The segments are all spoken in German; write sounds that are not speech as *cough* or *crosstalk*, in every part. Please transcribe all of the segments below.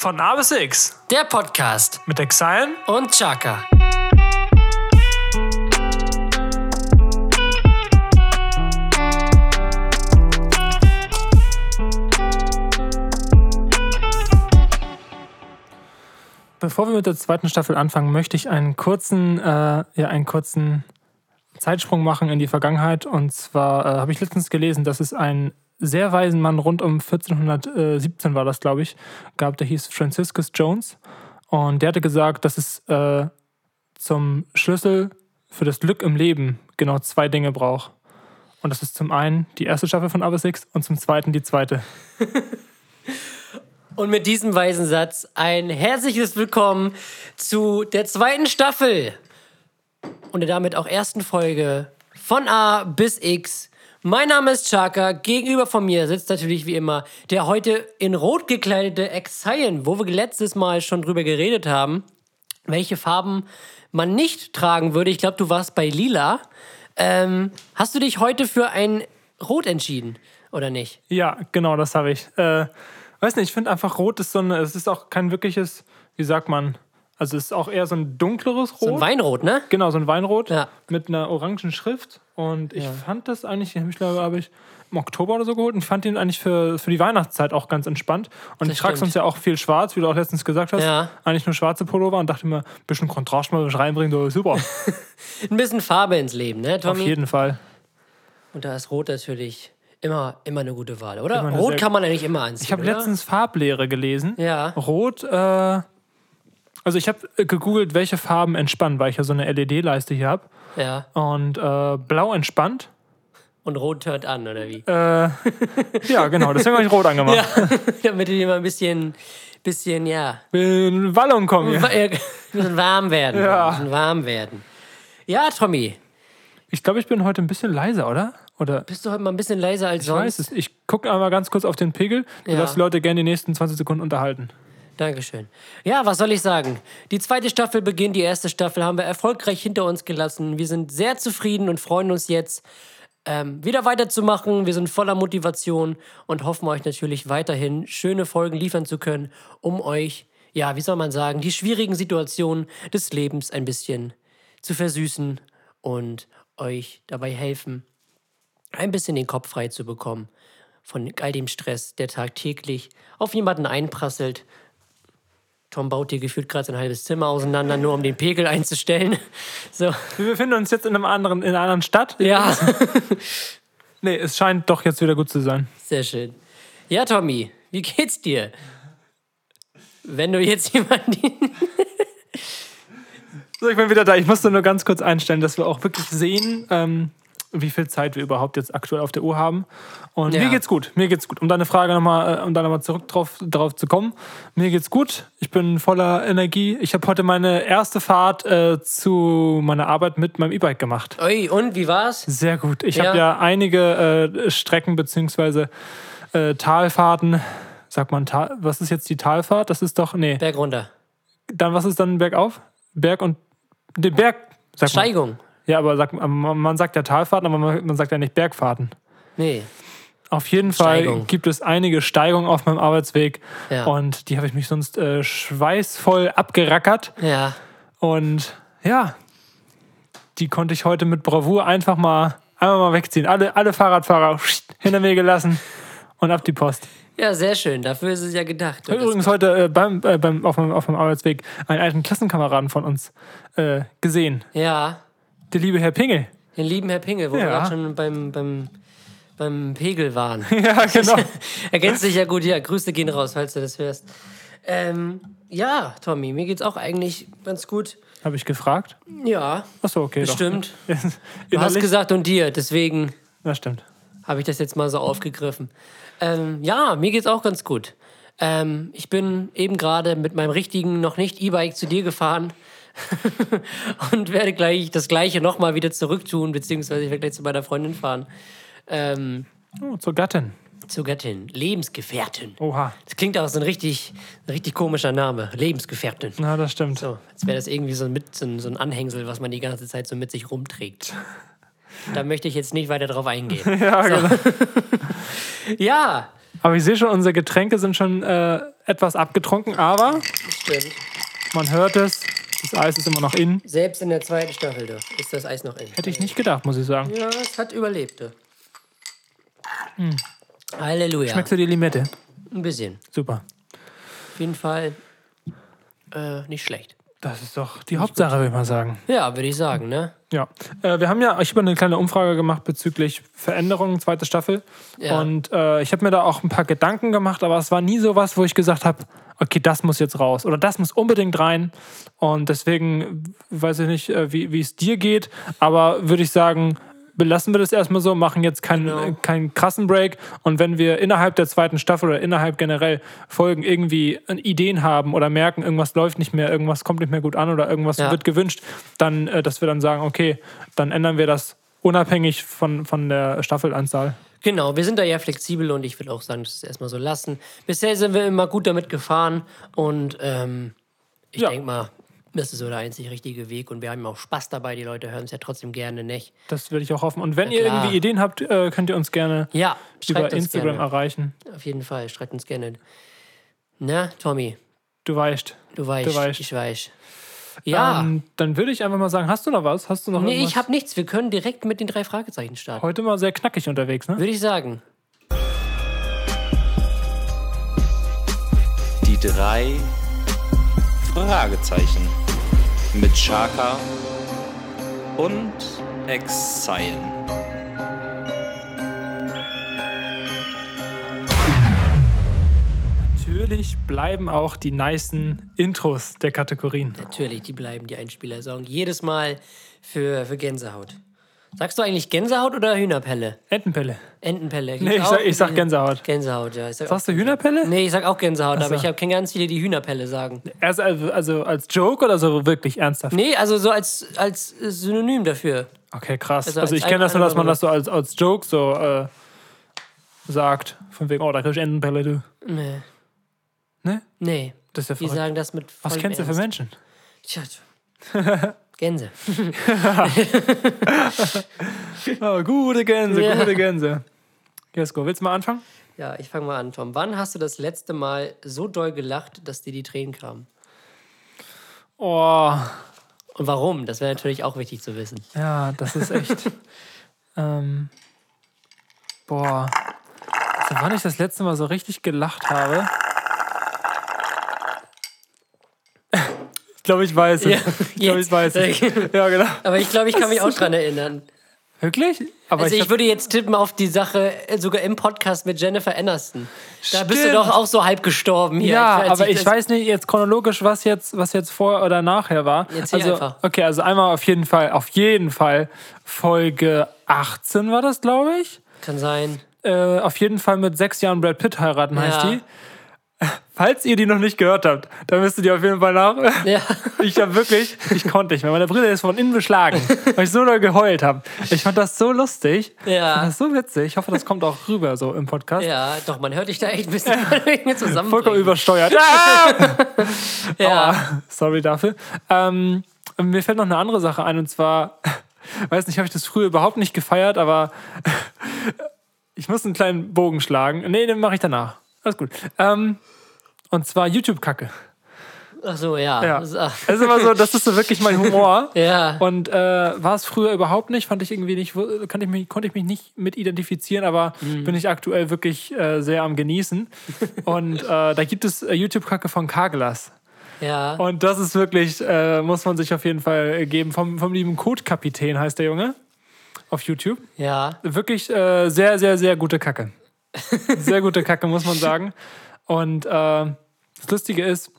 Von A bis X Der Podcast mit Exile. und Chaka. Bevor wir mit der zweiten Staffel anfangen, möchte ich einen kurzen, äh, ja, einen kurzen Zeitsprung machen in die Vergangenheit. Und zwar äh, habe ich letztens gelesen, dass es einen sehr weisen Mann rund um 1417 war das, glaube ich, gab, der hieß Franciscus Jones. Und der hatte gesagt, dass es äh, zum Schlüssel für das Glück im Leben genau zwei Dinge braucht. Und das ist zum einen die erste Staffel von Aber Six und zum zweiten die zweite. *laughs* Und mit diesem weisen Satz ein herzliches Willkommen zu der zweiten Staffel und der damit auch ersten Folge von A bis X. Mein Name ist Chaka. Gegenüber von mir sitzt natürlich wie immer der heute in rot gekleidete Exion, wo wir letztes Mal schon drüber geredet haben, welche Farben man nicht tragen würde. Ich glaube, du warst bei Lila. Ähm, hast du dich heute für ein Rot entschieden oder nicht? Ja, genau, das habe ich. Äh, weiß nicht, ich finde einfach Rot ist so eine, es ist auch kein wirkliches, wie sagt man, also es ist auch eher so ein dunkleres Rot. So ein Weinrot, ne? Genau, so ein Weinrot Ja. mit einer orangen Schrift. Und ich fand das eigentlich, den ich glaube habe ich im Oktober oder so geholt und fand ihn eigentlich für, für die Weihnachtszeit auch ganz entspannt. Und Das ich trage sonst ja auch viel schwarz, wie du auch letztens gesagt hast. Ja. Eigentlich nur schwarze Pullover und dachte mir, ein bisschen Kontrast mal reinbringen, so super. *laughs* Ein bisschen Farbe ins Leben, ne, Auf Tommy? jeden Fall. Und da ist Rot natürlich immer, immer eine gute Wahl, oder? Rot kann man eigentlich immer anziehen. Ich habe letztens Farblehre gelesen. Ja. Rot, äh, also ich habe gegoogelt, welche Farben entspannen, weil ich ja so eine LED-Leiste hier habe. Ja. Und äh, blau entspannt. Und Rot hört an, oder wie? Äh, *laughs* ja, genau, deswegen habe ich rot angemacht. Ja. *laughs* Damit die immer ein bisschen, bisschen, ja, In Wallung kommen äh, ein *laughs* bisschen warm werden. Ja. Ein bisschen warm werden. Ja, Tommy, Ich glaube, ich bin heute ein bisschen leiser, oder? Oder bist du heute mal ein bisschen leiser als ich weiß sonst? es. Ich gucke einmal ganz kurz auf den Pegel. Du Ja. darfst die Leute gerne die nächsten 20 Sekunden unterhalten. Dankeschön. Ja, was soll ich sagen? Die zweite Staffel beginnt, die erste Staffel haben wir erfolgreich hinter uns gelassen. Wir sind sehr zufrieden und freuen uns jetzt, ähm, wieder weiterzumachen. Wir sind voller Motivation und hoffen euch natürlich weiterhin schöne Folgen liefern zu können, um euch, ja, wie soll man sagen, die schwierigen Situationen des Lebens ein bisschen zu versüßen und euch dabei helfen, ein bisschen den Kopf frei zu bekommen von all dem Stress, der tagtäglich auf jemanden einprasselt. Tom baut hier gefühlt gerade sein halbes Zimmer auseinander, nur um den Pegel einzustellen. *laughs* So, Wir befinden uns jetzt in, einem anderen, in einer anderen Stadt. ja, *laughs* Nee, es scheint doch jetzt wieder gut zu sein. sehr schön. Ja, Tommy, wie geht's dir? Wenn du jetzt *laughs* jemanden. So, ich bin wieder da. Ich musste nur ganz kurz einstellen, dass wir auch wirklich sehen, ähm, wie viel Zeit wir überhaupt jetzt aktuell auf der Uhr haben. Und Ja. mir geht's gut. Mir geht's gut. Um deine Frage nochmal, äh, um da nochmal zurück drauf, drauf zu kommen. Mir geht's gut. Ich bin voller Energie. Ich habe heute meine erste Fahrt äh, zu meiner Arbeit mit meinem E-Bike gemacht. Ui, und wie war's? Sehr gut. Ich Ja. habe ja einige äh, Strecken beziehungsweise äh, Talfahrten. Sagt man, Tal, was ist jetzt die Talfahrt? Das ist doch, nee. Berg runter. Dann was ist dann bergauf? Berg und, den Berg, sagt man. Ja, aber sag, man sagt ja Talfahrten, aber man, sagt ja nicht Bergfahrten. Nee. Auf jeden Fall Steigung. gibt es einige Steigungen auf meinem Arbeitsweg Ja. und die habe ich mich sonst äh, schweißvoll abgerackert. Ja. Und ja, die konnte ich heute mit Bravour einfach mal einmal mal wegziehen. Alle, alle Fahrradfahrer hinter mir gelassen und ab die Post. Ja, sehr schön. Dafür ist es ja gedacht. Ich habe übrigens heute äh, beim, äh, beim, auf, meinem, auf meinem Arbeitsweg einen alten Klassenkameraden von uns äh, gesehen. Ja, Der liebe Herr Pingel. den lieben Herr Pingel, wo wir Ja. gerade schon beim, beim, beim Pegel waren. *laughs* ja, genau. *laughs* Ergänzt sich ja gut, ja. Grüße gehen raus, falls du das hörst. Ähm, ja, Tommy, mir geht's auch eigentlich ganz gut. Habe ich gefragt. Ja, Achso, okay. bestimmt. *laughs* Du hast gesagt und dir, deswegen Das stimmt. habe ich das jetzt mal so aufgegriffen. Ähm, ja, mir geht's auch ganz gut. Ähm, ich bin eben gerade mit meinem richtigen, noch nicht E-Bike zu dir gefahren *laughs* und werde gleich das gleiche nochmal wieder zurücktun, beziehungsweise ich werde gleich zu meiner Freundin fahren. Ähm, Oh, zur Gattin. zur Gattin, Lebensgefährtin. Oha. Das klingt auch so ein richtig, ein richtig komischer Name. Lebensgefährtin. Na, das stimmt. So, als wäre das irgendwie so ein, mit, so, ein, so ein Anhängsel, was man die ganze Zeit so mit sich rumträgt. *laughs* Da möchte ich jetzt nicht weiter drauf eingehen. *laughs* Ja, genau. Ja, Aber ich sehe schon, unsere Getränke sind schon äh, etwas abgetrunken, aber Stimmt. man hört es, das Eis ist immer noch in. Selbst in der zweiten Staffel da ist das Eis noch in. Hätte ich nicht gedacht, muss ich sagen. Ja, es hat überlebt. du. Halleluja. Schmeckst du die Limette? Ein bisschen. Super. Auf jeden Fall äh, nicht schlecht. Das ist doch die Hauptsache, würde ich mal sagen. Ja, würde ich sagen, ne? Ja, äh, wir haben ja, ich habe eine kleine Umfrage gemacht bezüglich Veränderungen, zweite Staffel. Ja. Und äh, ich habe mir da auch ein paar Gedanken gemacht, aber es war nie so was, wo ich gesagt habe, okay, das muss jetzt raus oder das muss unbedingt rein. Und deswegen weiß ich nicht, äh, wie wie es dir geht, aber würde ich sagen, belassen wir das erstmal so, machen jetzt keinen, Genau. äh, keinen krassen Break. Und wenn wir innerhalb der zweiten Staffel oder innerhalb generell Folgen irgendwie äh, Ideen haben oder merken, irgendwas läuft nicht mehr, irgendwas kommt nicht mehr gut an oder irgendwas Ja. wird gewünscht, dann, dass wir dann sagen, okay, dann ändern wir das unabhängig von, von der Staffelanzahl. Genau, wir sind da ja flexibel und ich will auch sagen, das ist erstmal so lassen. Bisher sind wir immer gut damit gefahren und ähm, ich Ja. denke mal, das ist so der einzig richtige Weg und wir haben auch Spaß dabei. Die Leute hören es ja trotzdem gerne, nicht? Das würde ich auch hoffen. Und wenn Ja, ihr irgendwie Ideen habt, äh, könnt ihr uns gerne Ja, über Instagram gerne. erreichen. Auf jeden Fall, schreibt uns gerne. Na, Tommy, Du weißt. du weißt, Du weißt. ich weiß. Ja, Ähm, dann würde ich einfach mal sagen, hast du noch was? Hast du noch nee, irgendwas? ich habe nichts. Wir können direkt mit den drei Fragezeichen starten. heute mal sehr knackig unterwegs, ne? Würde ich sagen. Die drei Fragezeichen mit Chaka und Exile. Natürlich bleiben auch die nicen Intros der Kategorien. Natürlich, die bleiben die Einspieler-Song. Jedes Mal für, für Gänsehaut. Sagst du eigentlich Gänsehaut oder Hühnerpelle? Entenpelle. Entenpelle. Nee, ich sag, ich sag Gänsehaut. Gänsehaut, ja. Sag Sagst du Hühnerpelle? Nee, ich sag auch Gänsehaut, aber so. ich hab- kenne ganz viele, die Hühnerpelle sagen. Also, also, also als Joke oder so wirklich ernsthaft? Nee, also so als, als Synonym dafür. Okay, krass. Also Also, als ich kenne das nur, dass man das so als, als Joke so äh, sagt. Von wegen, oh, da krieg ich Entenpelle, du. Nee. Ne? Nee. Das ist ja Die sagen das mit Was kennst du für. Menschen? Tja, *laughs* Gänse. *laughs* Oh, gute Gänse, Ja. gute Gänse. Jesko, willst du mal anfangen? Ja, ich fange mal an, Tom. Wann hast du das letzte Mal so doll gelacht, dass dir die Tränen kamen? Oh, Und warum? Das wäre natürlich auch wichtig zu wissen. ja, das ist echt. *laughs* ähm, boah. Also, wann ich das letzte Mal so richtig gelacht habe. Glaube, ich weiß es. Ja, *laughs* ich glaube, ich jetzt. weiß es. *laughs* Ja, genau. Aber ich glaube, ich kann mich auch dran erinnern. Wirklich? Aber Also ich, hab- würde jetzt tippen auf die Sache äh, sogar im Podcast mit Jennifer Aniston. Da bist du Stimmt. doch auch so halb gestorben hier. Ja, als aber ich weiß nicht jetzt chronologisch, was jetzt, was jetzt vorher oder nachher war. Erzähl also, einfach. Okay, also einmal auf jeden Fall, auf jeden Fall Folge 18 war das, glaube ich. Kann sein. Äh, auf jeden Fall mit sechs Jahren Brad Pitt heiraten heißt Ja. die. Falls ihr die noch nicht gehört habt, dann müsst ihr die auf jeden Fall nach. Ja. *laughs* Ich habe wirklich, ich konnte nicht mehr. Meine Brille ist von innen beschlagen, weil ich so doll geheult habe. Ich fand das so lustig. Ja. Ich fand das so witzig. Ich hoffe, das kommt auch rüber so im Podcast. Ja, doch, man hört dich da echt ein bisschen ja. *laughs* zusammen. Vollkommen übersteuert. Ah! *laughs* Ja. Aua. Sorry dafür. Ähm, mir fällt noch eine andere Sache ein und zwar, weiß nicht, habe ich das früher überhaupt nicht gefeiert, aber ich muss einen kleinen Bogen schlagen. Nee, den mache ich danach. Alles gut. Ähm, und zwar YouTube-Kacke. Ach so, ja. Ja. Das ist- ist immer so, das ist so wirklich mein Humor. *laughs* Ja. Und äh, war es früher überhaupt nicht, fand ich irgendwie nicht, kann ich mich, konnte ich mich nicht mit identifizieren, aber Mhm. bin ich aktuell wirklich äh, sehr am Genießen. *laughs* Und äh, da gibt es äh, YouTube-Kacke von Carglass. Ja. Und das ist wirklich, äh, muss man sich auf jeden Fall geben. Vom, vom lieben Code-Kapitän heißt der Junge. Auf YouTube. Ja. Wirklich äh, sehr, sehr, sehr gute Kacke. *laughs* Sehr gute Kacke, muss man sagen. Und äh, das Lustige ist,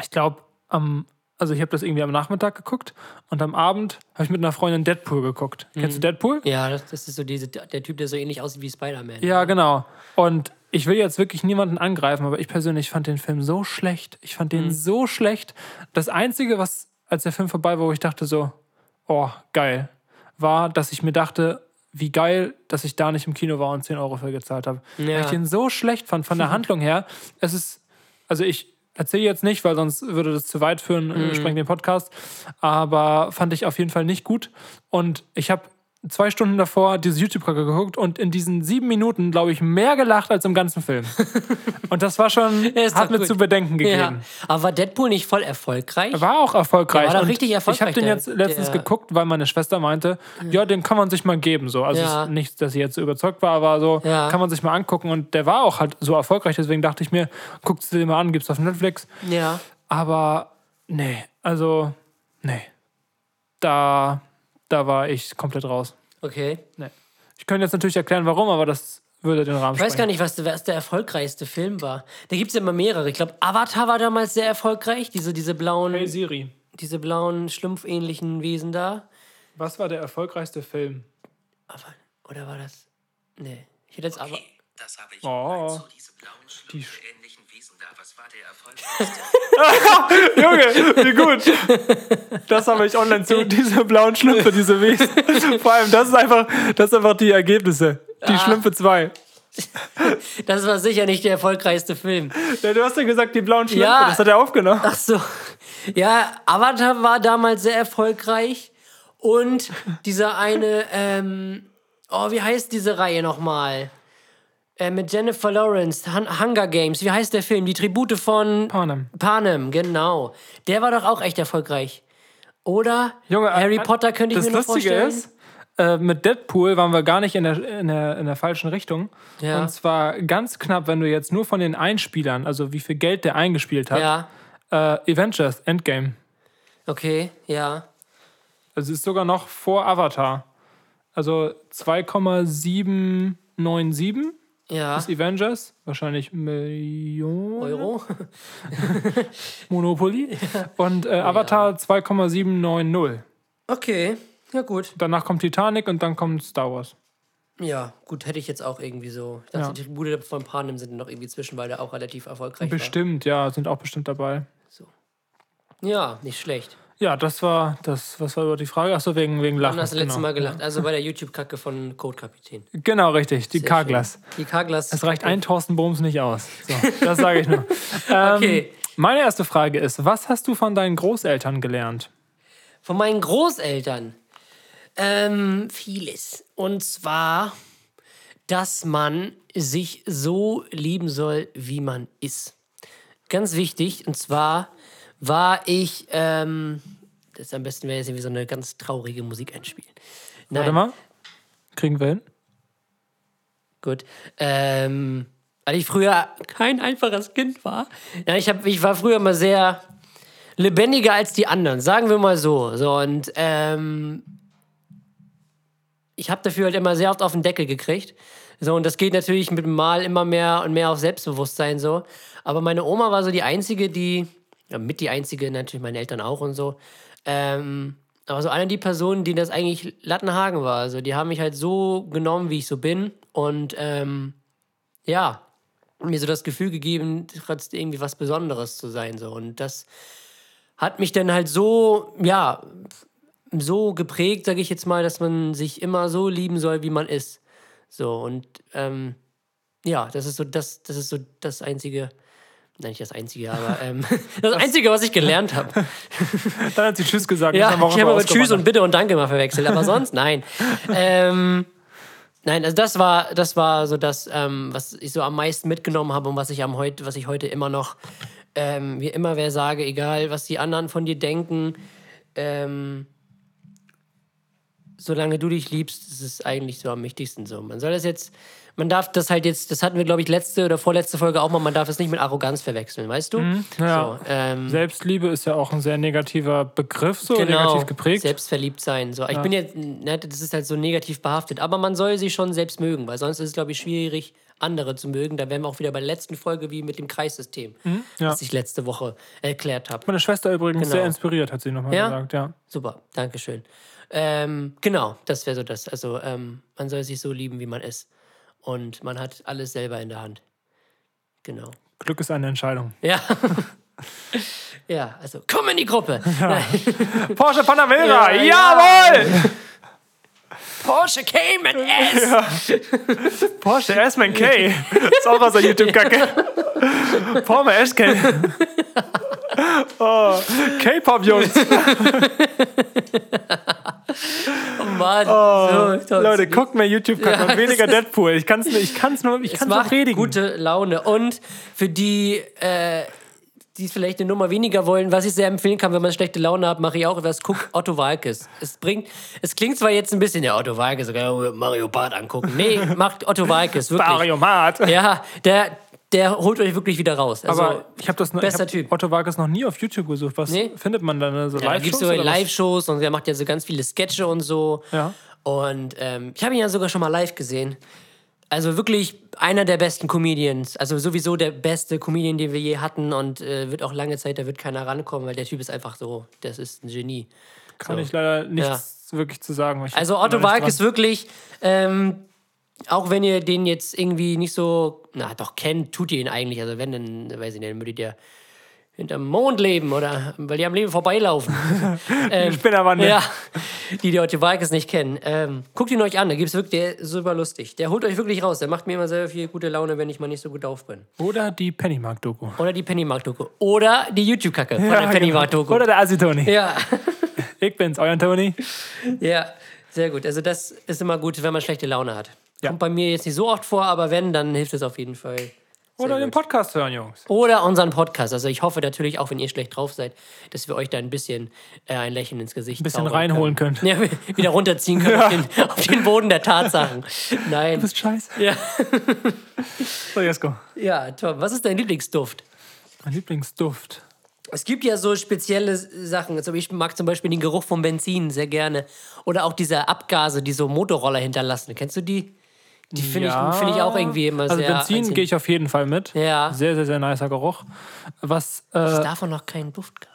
ich glaube, am, also ich habe das irgendwie am Nachmittag geguckt und am Abend habe ich mit einer Freundin Deadpool geguckt. Kennst du Deadpool? Ja, das, das ist so diese, der Typ, der so ähnlich aussieht wie Spider-Man. Ja, genau. Und ich will jetzt wirklich niemanden angreifen, aber ich persönlich fand den Film so schlecht. Ich fand den so schlecht. Das Einzige, was, als der Film vorbei war, wo ich dachte so, oh, geil, war, dass ich mir dachte, wie geil, dass ich da nicht im Kino war und 10 Euro für gezahlt habe. Weil Ja. ich den so schlecht fand, von der *laughs* Handlung her. Es ist, also ich erzähle jetzt nicht, weil sonst würde das zu weit führen, Mhm. äh, sprengt den Podcast. Aber fand ich auf jeden Fall nicht gut. Und ich habe zwei Stunden davor diese YouTube-Kacke geguckt und in diesen sieben Minuten, glaube ich, mehr gelacht als im ganzen Film. *laughs* und das war schon, ist hat mir gut. zu bedenken Ja. gegeben. Aber war Deadpool nicht voll erfolgreich? War auch erfolgreich. Der war doch richtig erfolgreich, Ich habe den jetzt letztens der- geguckt, weil meine Schwester meinte, ja, den kann man sich mal geben. So. Also Ja. nicht, dass sie jetzt so überzeugt war, aber so Ja. kann man sich mal angucken. Und der war auch halt so erfolgreich, deswegen dachte ich mir, guckst du den mal an, gibt's auf Netflix. Ja. Aber nee, also nee. Da, da war ich komplett raus. Okay. Nee. Ich könnte jetzt natürlich erklären, warum, aber das würde den Rahmen Ich weiß gar sprengen. nicht, was, was der erfolgreichste Film war. Da gibt es ja immer mehrere. Ich glaube, Avatar war damals sehr erfolgreich. Diese, diese blauen, Hey Siri, diese blauen, schlumpfähnlichen Wesen da. was war der erfolgreichste Film? Aber, oder war das. Nee. Ich hätte jetzt aber. Das habe ich Oh. so diese blauen, Die da. Was war der erfolgreichste? *laughs* Junge, wie gut. Das habe ich online zu. Diese blauen Schlümpfe, diese Wesen. Vor allem, das ist einfach, das ist einfach die Ergebnisse. Die Ah. Schlümpfe 2. Das war sicher nicht der erfolgreichste Film. Ja, du hast ja gesagt, die blauen Schlümpfe, Ja. das hat er aufgenommen. Ach so. Ja, Avatar war damals sehr erfolgreich. Und dieser eine, ähm, oh, wie heißt diese Reihe nochmal? Äh, mit Jennifer Lawrence, Hun Hunger Games. Wie heißt der Film? Die Tribute von Panem. Panem, genau. Der war doch auch echt erfolgreich. Oder Junge, Harry äh, Potter könnte ich das mir noch Lustige vorstellen. ist, äh, mit Deadpool waren wir gar nicht in der, in der, in der falschen Richtung. Ja. Und zwar ganz knapp, wenn du jetzt nur von den Einspielern, also wie viel Geld der eingespielt hat, ja, äh, Avengers Endgame. okay, ja. Also es ist sogar noch vor Avatar. Also 2,797 Ja. ist Avengers. Wahrscheinlich Millionen. Euro? *laughs* Monopoly. Und äh, Avatar 2,790. Okay, ja gut. Danach kommt Titanic und dann kommt Star Wars. Ja, gut, hätte ich jetzt auch irgendwie so. Ich dachte, Ja. die Tribute von Panem sind noch irgendwie zwischen, weil der auch relativ erfolgreich Bestimmt, ja, sind auch bestimmt dabei. war. Ja, nicht schlecht. Ja, das war das, was war über die Frage? Achso, wegen, wegen Lachen. Wann hast du das letzte genau. Mal gelacht? Also bei der YouTube-Kacke von Codekapitän. Genau, richtig, die schön. Die Carglass. Es reicht ein Thorsten Brums nicht aus. So, das sage ich nur. *laughs* ähm, Okay. Meine erste Frage ist, was hast du von deinen Großeltern gelernt? Von meinen Großeltern. Ähm, vieles. Und zwar, dass man sich so lieben soll, wie man ist. Ganz wichtig. Und zwar war ich, ähm, das am besten wäre jetzt irgendwie so eine ganz traurige Musik einspielen. Nein, Warte mal. Kriegen wir hin? Gut. Ähm, weil ich früher kein einfaches Kind war. Ja, ich, hab, ich war früher mal sehr lebendiger als die anderen, sagen wir mal so. so und ähm, ich habe dafür halt immer sehr oft auf den Deckel gekriegt. So, und das geht natürlich mit dem Mal immer mehr und mehr auf Selbstbewusstsein so. Aber meine Oma war so die einzige, die, mit die einzige, natürlich meine Eltern auch und so. Ähm, aber so eine die Personen, die das eigentlich Lattenhagen war. Also die haben mich halt so genommen, wie ich so bin. Und ähm, ja, mir so das Gefühl gegeben, trotzdem irgendwie was Besonderes zu sein. So. Und das hat mich dann halt so, ja, so geprägt, sage ich jetzt mal, dass man sich immer so lieben soll, wie man ist. So, und ähm, ja, das ist so das, das ist so das einzige, nein, nicht das einzige, aber *laughs* ähm, *laughs* das Einzige, was ich gelernt habe. *laughs* Dann hat sie Tschüss gesagt. Ja, ich habe aber Tschüss und. Bitte und Danke mal verwechselt, aber sonst nein. ähm, nein, also das war, das war so das, ähm, was ich so am meisten mitgenommen habe und was ich am heute, was ich heute immer noch, ähm, wie immer wer sage, egal was die anderen von dir denken, ähm, solange du dich liebst, ist es eigentlich so am wichtigsten so. Man soll das jetzt, man darf das halt jetzt, das hatten wir, glaube ich, letzte oder vorletzte Folge auch mal, man darf es nicht mit Arroganz verwechseln, weißt du? Mhm, ja. So, ähm, Selbstliebe ist ja auch ein sehr negativer Begriff, so negativ geprägt. Genau. Selbstverliebt sein. So. Ich bin jetzt, ne, das ist halt so negativ behaftet. Aber man soll sie schon selbst mögen, weil sonst ist es, glaube ich, schwierig, andere zu mögen. Da wären wir auch wieder bei der letzten Folge wie mit dem Kreissystem, Mhm, ja. das ich letzte Woche erklärt habe. Meine Schwester übrigens Genau. sehr inspiriert, hat sie nochmal Ja? gesagt, ja. Super, Dankeschön. Ähm, genau, das wäre so das. Also ähm, man soll sich so lieben, wie man ist. Und man hat alles selber in der Hand. Genau. Glück ist eine Entscheidung. Ja. *laughs* ja, also komm in die Gruppe. *laughs* Nein. Porsche Panamera, Ja, jawohl! Porsche Cayman S. Porsche S-Man K. *laughs* ist auch aus der YouTube-Kacke. Porsche S-K. *laughs* Oh, K-Pop-Jungs. *laughs* Oh Mann. Oh, so, Leute, guckt mehr YouTube Ja, und weniger es Deadpool. Ich kann es ich kann's nur, ich Es kann's nur macht predigen. gute Laune. Und für die, äh, die vielleicht eine Nummer weniger wollen, was ich sehr empfehlen kann, wenn man schlechte Laune hat, mache ich auch etwas. Guck Otto Walkes. Es bringt, es klingt zwar jetzt ein bisschen, ja, Otto Walkes, sogar Mario Bart angucken. Nee, macht Otto Walkes, wirklich. Mario Mart. Ja, der, der holt euch wirklich wieder raus. Also, Aber ich habe das noch, hab Typ. Otto Vargas noch nie auf YouTube gesucht. Was Nee. findet man da? So Ja, da gibt Live-Shows? Live-Shows und er macht ja so ganz viele Sketche und so. Ja. Und ähm, ich habe ihn ja sogar schon mal live gesehen. Also wirklich einer der besten Comedians. Also sowieso der beste Comedian, den wir je hatten. Und äh, wird auch lange Zeit, da wird keiner rankommen, weil der Typ ist einfach so, das ist ein Genie. Kann So. ich leider nichts wirklich zu sagen. Also Otto Walk ist wirklich, ähm, auch wenn ihr den jetzt irgendwie nicht so, na doch kennt, tut ihr ihn eigentlich. Also wenn, dann weiß ich nicht, dann würdet ihr hinterm Mond leben oder weil die am Leben vorbeilaufen. *laughs* ähm, Spinnerwande. Ja, die die Otto Walkes nicht kennen. Ähm, guckt ihn euch an, da gibt's wirklich, der ist super lustig. Der holt euch wirklich raus. Der macht mir immer sehr viel gute Laune, wenn ich mal nicht so gut drauf bin. Oder die Pennymark-Doku. Oder die Pennymark-Doku. Oder die YouTube-Kacke von der Pennymark-Doku. genau. Oder der Assi-Toni. Ja. Ich bin's, euer Toni. Ja, sehr gut. Also das ist immer gut, wenn man schlechte Laune hat. Ja. Kommt bei mir jetzt nicht so oft vor, aber wenn, dann hilft es auf jeden Fall. Oder den Podcast hören, Jungs. Oder unseren Podcast. Also ich hoffe natürlich auch, wenn ihr schlecht drauf seid, dass wir euch da ein bisschen äh, ein Lächeln ins Gesicht Ein bisschen reinholen können. Ja, wieder runterziehen können *laughs* auf, den, auf den Boden der Tatsachen. Nein. Du bist scheiße. Ja. *laughs* So, Jesko. ja, Tom, was ist dein Lieblingsduft? Mein Lieblingsduft. Es gibt ja so spezielle Sachen. Also ich mag zum Beispiel den Geruch von Benzin sehr gerne. Oder auch diese Abgase, die so Motorroller hinterlassen. Kennst du die? Die finde Ja. ich, find ich auch irgendwie immer Also sehr. Benzin einzeln. gehe ich auf jeden Fall mit. Ja. Sehr, sehr, sehr nicer Geruch. Was, es äh, davon noch keinen Duft gab.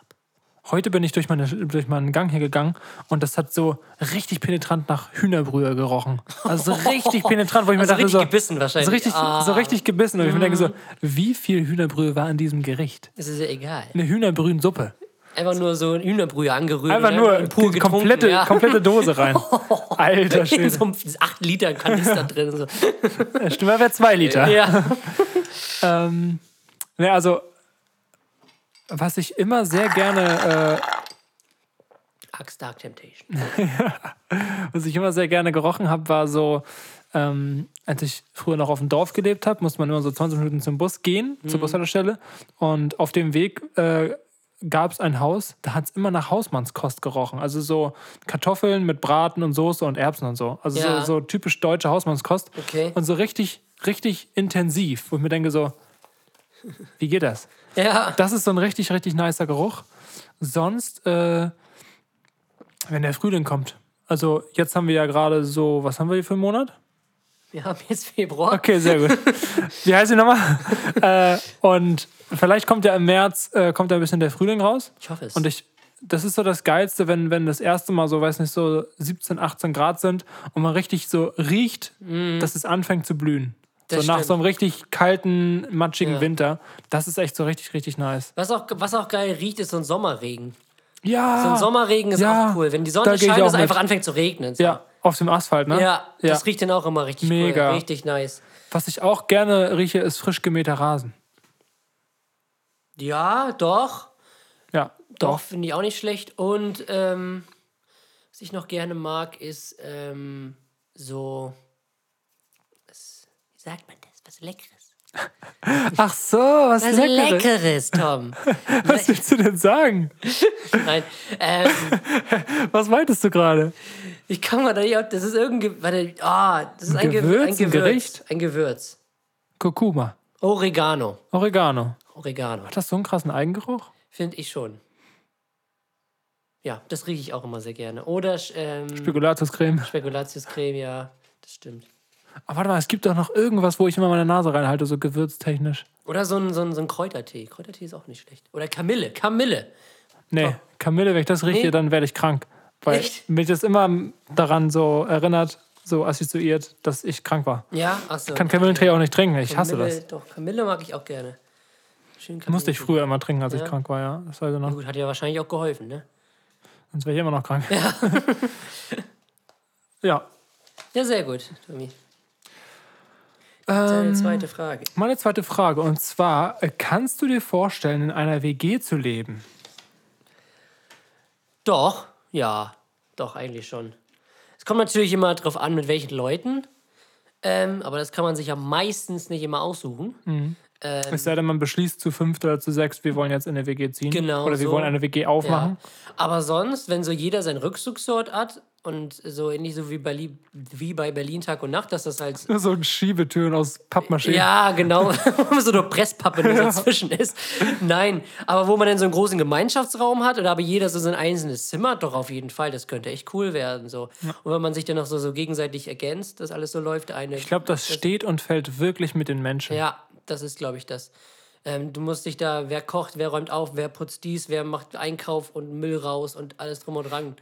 heute bin ich durch, meine, durch meinen Gang hier gegangen und das hat so richtig penetrant nach Hühnerbrühe gerochen. Also so richtig penetrant, wo ich mir Also dachte, richtig so, gebissen wahrscheinlich. So richtig, Ah. Mhm. so richtig gebissen. Und ich mir denke so, wie viel Hühnerbrühe war in diesem Gericht? Das ist ja egal. Eine Hühnerbrühensuppe. Einfach nur so Hühnerbrühe angerührt. Einfach nur dann pur die komplette, ja. komplette Dose rein. *laughs* Alter In Schwede. so einem 8 Liter Kanister *laughs* drin. So. Stimmt, wäre zwei Liter. Ja. *laughs* Ähm, ne, also, was ich immer sehr gerne, Axe Dark Temptation. äh, was ich immer sehr gerne gerochen habe, war so, ähm, als ich früher noch auf dem Dorf gelebt habe, musste man immer so 20 Minuten zum Bus gehen, zur Bushaltestelle. Und auf dem Weg äh, gab es ein Haus, da hat es immer nach Hausmannskost gerochen. Also so Kartoffeln mit Braten und Soße und Erbsen und so. Also Ja. so, so typisch deutsche Hausmannskost. Okay. Und so richtig, richtig intensiv, wo ich mir denke so, wie geht das? Ja. Das ist so ein richtig, richtig nicer Geruch. Sonst, äh, wenn der Frühling kommt. Also jetzt haben wir ja gerade so, was haben wir hier für einen Monat? Wir haben jetzt Februar. Okay, sehr gut. *laughs* Wie heißt die nochmal? äh, und vielleicht kommt ja im März, äh, kommt ja ein bisschen der Frühling raus. Ich hoffe es. Und ich, das ist so das Geilste, wenn, wenn das erste Mal so, weiß nicht, so 17, 18 Grad sind und man richtig so riecht, dass es anfängt zu blühen. Das so nach stimmt. so einem richtig kalten, matschigen Ja. Winter. Das ist echt so richtig, richtig nice. was, auch, was auch geil riecht, ist so ein Sommerregen. Ja. So ein Sommerregen ist ja, auch cool. Wenn die Sonne scheint, es einfach anfängt zu regnen. So. Ja, auf dem Asphalt, ne? Ja, Ja. das riecht dann auch immer richtig Mega. cool. Richtig nice. Was ich auch gerne rieche, ist frisch gemähter Rasen. Ja, doch. Ja, Doch, finde ich auch nicht schlecht. Und ähm, was ich noch gerne mag, ist ähm, so. Was, wie sagt man das? Was Leckeres. *laughs* Ach so, was, Was Leckeres. Leckeres, Tom. *laughs* Was willst du denn sagen? *laughs* Nein, ähm, Was meintest du gerade? Ich kann mal da nicht. Das ist irgendein. Warte, ah, das ist ein, Ge- Gewürz, ein ein Gewürz. Gericht? Ein Gewürz. Kurkuma. Oregano. Oregano. Oregano. Hat das so einen krassen Eigengeruch? Finde ich schon. Ja, das rieche ich auch immer sehr gerne. Oder ähm, Spekulatiuscreme. Spekulatiuscreme, ja, das stimmt. Aber warte mal, es gibt doch noch irgendwas, wo ich immer meine Nase reinhalte, so gewürztechnisch. Oder so ein, so, ein, so ein Kräutertee. Kräutertee ist auch nicht schlecht. Oder Kamille. Kamille. Nee, Kamille, wenn ich das rieche, Nee. dann werde ich krank. Weil Echt? mich das immer daran so erinnert, so assoziiert, dass ich krank war. Ja, achso. Ich kann Kamillentee auch nicht trinken, ich hasse Kamille, das. Doch, Kamille mag ich auch gerne. Schön Musste ich früher immer trinken, als Ja. ich krank war, ja. Das weiß ich noch. Gut, hat ja wahrscheinlich auch geholfen, ne? Sonst wäre ich immer noch krank. Ja. *laughs* ja. Ja, sehr gut, Tommy. Deine Ähm, zweite Frage. meine zweite Frage, und zwar, äh, kannst du dir vorstellen, in einer WG zu leben? Doch, ja. Doch, eigentlich schon. Es kommt natürlich immer drauf an, mit welchen Leuten. Ähm, aber das kann man sich ja meistens nicht immer aussuchen. Mhm. Es sei denn, man beschließt zu fünft oder zu sechst, wir wollen jetzt in eine WG ziehen. Genau, Oder wir so. wollen eine WG aufmachen. Ja. Aber sonst, wenn so jeder seinen Rückzugsort hat und so ähnlich so wie, Berlin, wie bei Berlin Tag und Nacht, dass das halt *laughs* So ein Schiebetüren aus Pappmaché. Ja, genau. *laughs* So eine Presspappe nur so dazwischen ist. Nein, aber wo man dann so einen großen Gemeinschaftsraum hat oder aber jeder so sein einzelnes Zimmer, doch auf jeden Fall. Das könnte echt cool werden. So. Und wenn man sich dann noch so, so gegenseitig ergänzt, dass alles so läuft. Eine, Ich glaube, das steht und fällt wirklich mit den Menschen. Ja, das ist, glaube ich, das. Ähm, du musst dich da, wer kocht, wer räumt auf, wer putzt dies, wer macht Einkauf und Müll raus und alles drum und dran.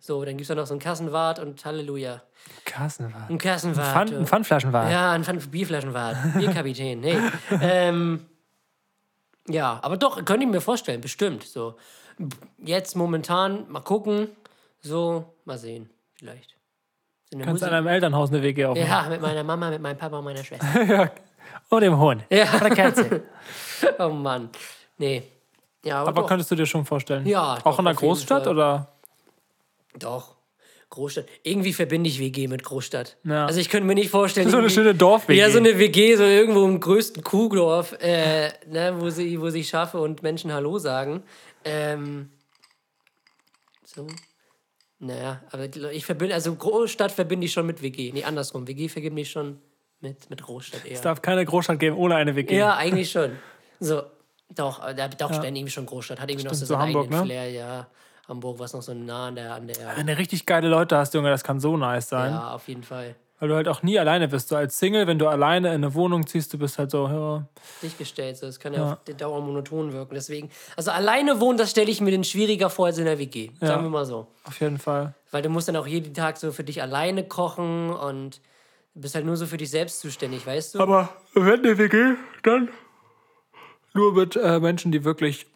So, dann gibt es da noch so einen Kassenwart und Halleluja. Kassenwart. Ein Kassenwart. Pfand, ein Pfandflaschenwart. Ja, ein Pfand- Bierflaschenwart. Bierkapitän. Nee. ähm, ja, aber doch, könnte ich mir vorstellen, bestimmt. So. Jetzt momentan, mal gucken. So, mal sehen, vielleicht. Der Kannst an Musik- einem Elternhaus eine WG aufmachen. ja, mit meiner Mama, mit meinem Papa und meiner Schwester. *laughs* Und dem Hund. Ja. Oder Katze. *laughs* Oh Mann. Nee. Ja, aber, Aber könntest du dir schon vorstellen? Ja, Auch in jeden Großstadt oder? Doch. Großstadt. Irgendwie verbinde ich WG mit Großstadt. Ja. Also ich könnte mir nicht vorstellen. *laughs* So eine schöne Dorf-WG. Ja, so eine WG, so irgendwo im größten Kuhdorf, äh, ne, wo, sie, wo sich Schafe und Menschen Hallo sagen. Ähm, so. Naja, aber ich verbinde, also Großstadt verbinde ich schon mit WG. Nee, andersrum. WG verbinde ich schon mit, mit Großstadt eher. Es darf keine Großstadt geben ohne eine WG. Ja, eigentlich schon. So, doch, da- doch, Stern irgendwie schon Großstadt. Hat irgendwie noch so so Hamburg, eigenen ne? Flair, ja. Hamburg, was noch so nah an der, an der. Wenn du richtig geile Leute hast, Junge, das kann so nice sein. Ja, auf jeden Fall. Weil du halt auch nie alleine bist. So als Single, wenn du alleine in eine Wohnung ziehst, du bist halt so, ja, Dich gestellt, so. das kann ja, auf die Dauer monoton wirken. Deswegen, also alleine wohnen, das stelle ich mir den schwieriger vor als in der WG. Sagen wir mal so. auf jeden Fall. Weil du musst dann auch jeden Tag so für dich alleine kochen und du bist halt nur so für dich selbst zuständig, weißt du? Aber wenn eine WG, dann nur mit äh, Menschen, die wirklich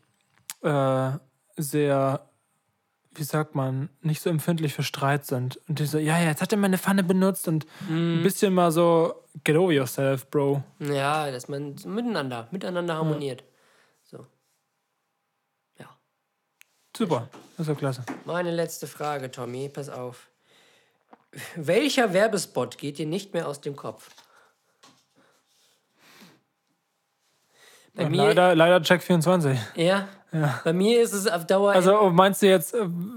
äh, sehr, wie sagt man, nicht so empfindlich für Streit sind. Und die so, ja, ja, jetzt hat er meine Pfanne benutzt und Mhm. ein bisschen mal so, get over yourself, Bro. Ja, dass man so miteinander, miteinander harmoniert. So. Ja. Super, das ist ja klasse. Meine letzte Frage, Tommy, pass auf. Welcher Werbespot geht dir nicht mehr aus dem Kopf? Bei mir, Leider, leider Check24. ja, Bei mir ist es auf Dauer. Also meinst du jetzt,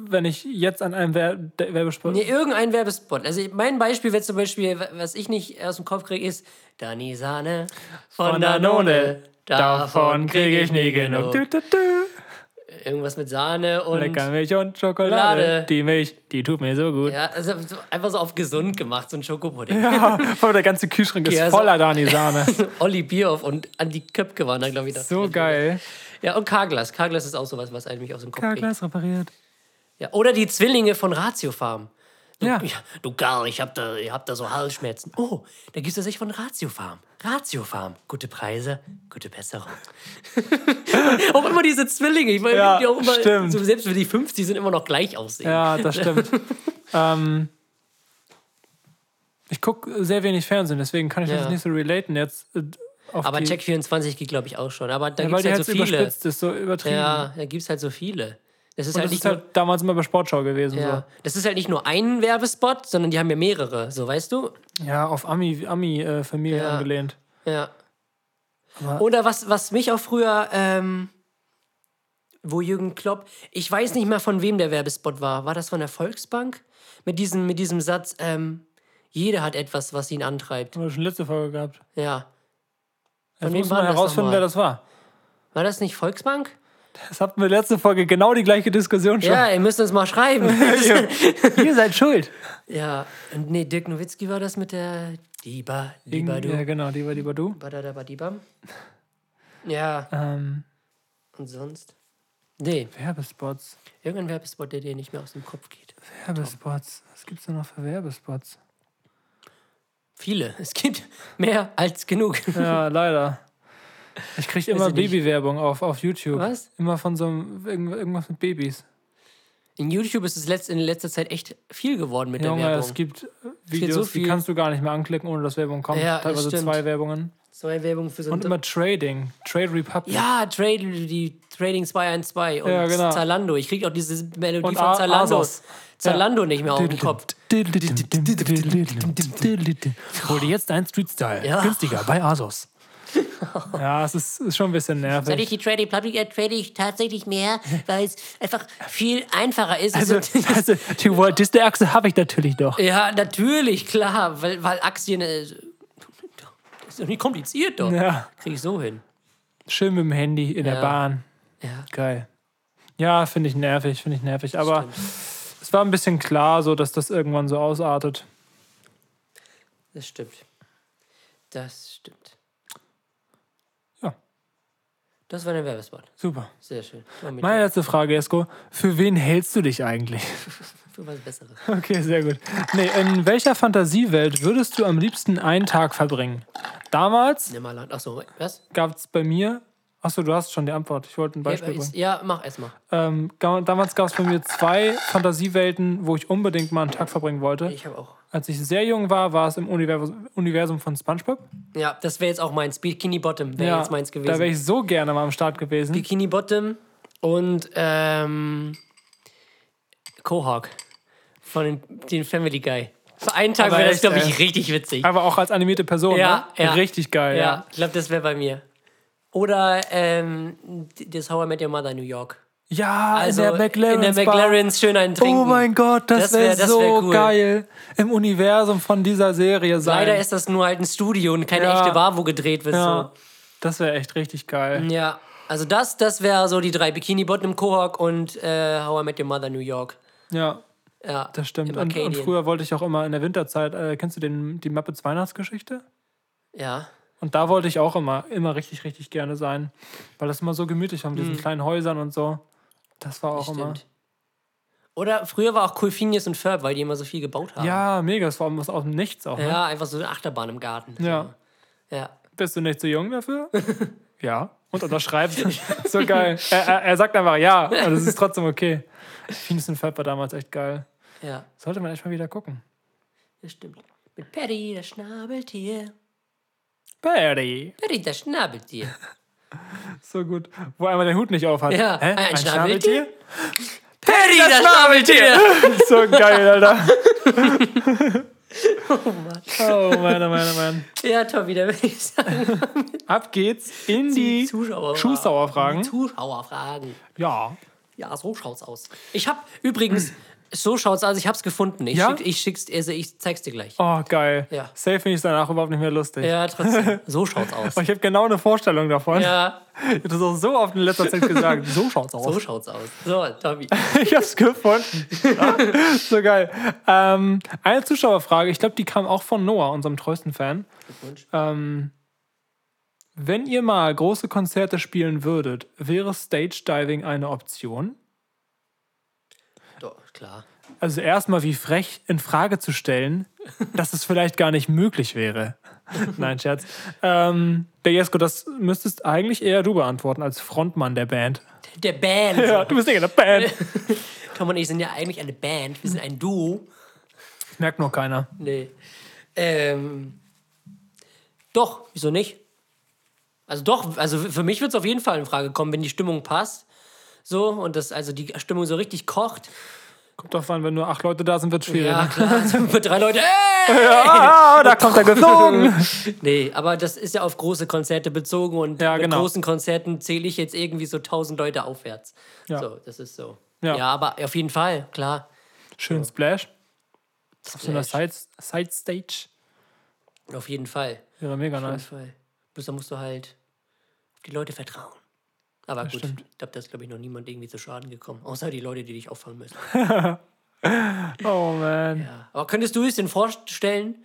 wenn ich jetzt an einem Wer der Werbespot... Nee, irgendein Werbespot. Also mein Beispiel wäre zum Beispiel, was ich nicht aus dem Kopf kriege, ist Dani Sahne von, Danone. Davon kriege ich nie genug. Du, du, du. Irgendwas mit Sahne und. Lecker Milch und Schokolade. Lade. Die Milch, die tut mir so gut. Ja, also so, einfach so auf gesund gemacht, so ein Schokopudding. Ja, aber der ganze Kühlschrank ist Ja, so- voller Dani-Sahne. *laughs* Olli Bierhoff und Andi Köpke waren da, glaube ich. noch So drin. Ja, und Carglass. Carglass ist auch sowas, was eigentlich aus dem Kopf kriegt. Karglas repariert. Ja, oder die Zwillinge von Ratio Farm. Du, Ja. du Karl, ich hab da, ihr habt da so Halsschmerzen. Oh, da gibt es das echt von Ratio Farm. Ratio Farm. Gute Preise, gute Besserung. *laughs* auch immer diese Zwillinge. Ich meine, Ja, die auch immer, stimmt. so, selbst wenn die 50 sind, immer noch gleich aussehen. Ja, das stimmt. *laughs* ähm, ich gucke sehr wenig Fernsehen, deswegen kann ich Ja. das nicht so relaten jetzt. Aber die, Check 24 geht, glaube ich, auch schon. Aber da ja, gibt es halt so so viele. überspitzt ist, so übertrieben. Ja, da gibt es halt so viele. Das ist Und halt das ist halt damals immer bei Sportschau gewesen. ja. Das ist halt nicht nur ein Werbespot, sondern die haben ja mehrere, so weißt du? So. Ja, auf Ami-Familie Ami, äh, Familie Ja. angelehnt. Ja. Aber- Oder was, was mich auch früher, ähm, wo Jürgen Klopp, ich weiß nicht mehr von wem der Werbespot war. War das von der Volksbank? Mit diesem, mit diesem Satz, ähm, jeder hat etwas, was ihn antreibt. Haben wir schon letzte Folge gehabt. Ja. Jetzt wem muss man herausfinden, wer das war. War das nicht Volksbank? Das hatten wir letzte Folge genau die gleiche Diskussion schon. Ja, ihr müsst uns mal schreiben. *laughs* Ihr seid schuld. ja, und nee, Dirk Nowitzki war das mit der Diba, Diba, du. Ja, genau, war lieber du. Badadabadibam. Ja, Ähm, und sonst? Nee, Werbespots. irgendein Werbespot, der dir nicht mehr aus dem Kopf geht. Werbespots. Was gibt's denn noch für Werbespots? Viele. Es gibt mehr als genug. Ja, leider. Ich kriege immer. Babywerbung auf, auf YouTube. Was? Immer von so einem irgend- irgendwas mit Babys. In YouTube ist es letzt, in letzter Zeit echt viel geworden mit Junge, der Werbung. es gibt Videos, so die kannst du gar nicht mehr anklicken, ohne dass Werbung kommt. Ja, Teilweise stimmt. zwei Werbungen. Zwei Werbung für so Und immer Trading. Trade Republic. Ja, Trade, die Trading 212 und Ja, genau. Zalando. Ich kriege auch diese Melodie Und von A- Zalando. Asos. Zalando nicht mehr auf dem Kopf. Hol dir jetzt deinen Street-Style. Ja. Günstiger bei Asos. *laughs* Ja, es ist, ist schon ein bisschen Seit ich nervig. die Trade Public äh, trade ich tatsächlich mehr, *laughs* weil es einfach viel einfacher ist. Also, *laughs* also die Walt Disney-Achse habe ich natürlich doch. ja, natürlich, klar, weil, weil Aktien äh, ist doch nicht kompliziert doch. Ja, Krieg ich so hin. schön mit dem Handy in der Ja. Bahn. Ja, Geil. Ja, finde ich nervig, finde ich nervig. Aber es war ein bisschen klar, so dass das irgendwann so ausartet. das stimmt. Das stimmt. Ja. Das war der Werbespot. Super. Sehr schön. Meine letzte Frage, Esko. Für wen hältst du dich eigentlich? *laughs* für was Besseres. Okay, sehr gut. Nee, in welcher Fantasiewelt würdest du am liebsten einen Tag verbringen? Damals Nimmerland. Achso, was? gab es bei mir. Achso, du hast schon die Antwort. Ich wollte ein Beispiel Ja, bringen. ja, mach erstmal. Ähm, damals gab es bei mir zwei Fantasiewelten, wo ich unbedingt mal einen Tag verbringen wollte. Ich habe auch. Als ich sehr jung war, war es im Univers Universum von SpongeBob. Ja, das wäre jetzt auch meins. Bikini Bottom wäre jetzt meins da gewesen. wäre ich so gerne mal am Start gewesen. Bikini Bottom und ähm, Quahog von den, den Family Guy. Für einen Tag wäre das, glaube ich, richtig witzig. Aber auch als animierte Person. Ja, ne? ja. Richtig geil. ja, Ja. ich glaube, das wäre bei mir. Oder ähm, das How I Met Your Mother New York. Ja, Also in der McLaren. in der McLaren's schön einen trinken. Oh mein Gott, das, Das wäre wär- so wär cool. geil im Universum von dieser Serie sein. Leider ist das nur halt ein Studio und keine Ja. echte Bar, wo gedreht wird. ja, das wäre echt richtig geil. So. Ja, also das, das wäre so die drei. Bikini Bottom, Quahog und äh, How I Met Your Mother New York. Ja, Ja, das stimmt. im Und, und früher wollte ich auch immer in der Winterzeit, äh, kennst du den, die Muppets Weihnachtsgeschichte? Ja. Und da wollte ich auch immer, immer richtig, richtig gerne sein. Weil das immer so gemütlich war mit diesen kleinen Häusern und so. Das war auch immer. Mhm. Stimmt. Oder früher war auch Cool Phineas und Ferb, weil die immer so viel gebaut haben. Ja, mega. Es war was aus dem Nichts auch. Ne? Ja, einfach so eine Achterbahn im Garten. Ja. Ja. Bist du nicht zu jung dafür? *laughs* ja. Und unterschreibt. *laughs* so geil. Er, er, er sagt einfach ja. Und es ist trotzdem okay. Phineas und Ferb war damals echt geil. Ja, Sollte man echt mal wieder gucken. das stimmt. Mit Patty, das Schnabeltier. Patty. Patty, das Schnabeltier. *laughs* So gut. Wo einmal den Hut nicht auf hat. Ja, Hä? ein Schnabeltier? Patty, Patty, das Schnabeltier! So geil, Alter. *laughs* oh Mann, oh Mann, oh Mann. Ja, Tommy, da würde ich sagen, Ab geht's in die Zuschauerfragen. Zuschauerfragen. Zuschauerfragen. Ja. Ja, so schaut's aus. Ich hab übrigens, so schaut's aus, ich hab's gefunden. Ich, Ja? schick, ich schick's, also ich zeig's dir gleich. Oh, geil. Ja. Safe finde ich danach überhaupt nicht mehr lustig. Ja, trotzdem. *laughs* So schaut's aus. Oh, ich habe genau eine Vorstellung davon. Ja, *laughs* Ich habe das auch so oft in letzter Zeit gesagt. So schaut's aus. so schaut's aus. So, Tommy. *laughs* Ich hab's gefunden. so geil. Ähm, eine Zuschauerfrage, ich glaube, die kam auch von Noah, unserem treuesten Fan. Glückwunsch. Ähm, wenn ihr mal große Konzerte spielen würdet, wäre Stage Diving eine Option? Doch, klar. Also erstmal wie frech in Frage zu stellen, dass es vielleicht gar nicht möglich wäre. *laughs* Nein, Scherz. Ähm, der Jesko, das müsstest eigentlich eher du beantworten als Frontmann der Band. Der Band. Ja, du bist nicht in der Band. *laughs* Tom und ich sind ja eigentlich eine Band. Wir sind ein Duo. Merkt noch keiner. Nee. Ähm, doch, wieso nicht? Also doch, also für mich wird es auf jeden Fall in Frage kommen, wenn die Stimmung passt. So, und das, also die Stimmung so richtig kocht. Kommt drauf an, wenn nur acht Leute da sind, wird schwierig. Ja, ne? klar. Also mit drei Leute. *laughs* Ey! Ah, da kommt er geflogen. *laughs* Nee, aber das ist ja auf große Konzerte bezogen und Ja, mit genau. großen Konzerten zähle ich jetzt irgendwie so 1000 Leute aufwärts. Ja. So, das ist so. Ja. Ja. aber auf jeden Fall, klar. Schön Splash. Auf so einer Splash. Side, Side Stage. Auf jeden Fall. Wäre mega Auf jeden nice. Fall. Bloß da musst du halt auf die Leute vertrauen. Aber gut, stimmt. ich glaube, da ist, glaube ich, noch niemand irgendwie zu Schaden gekommen. Außer die Leute, die dich auffangen müssen. *laughs* Oh man. Ja. Aber könntest du es denn vorstellen,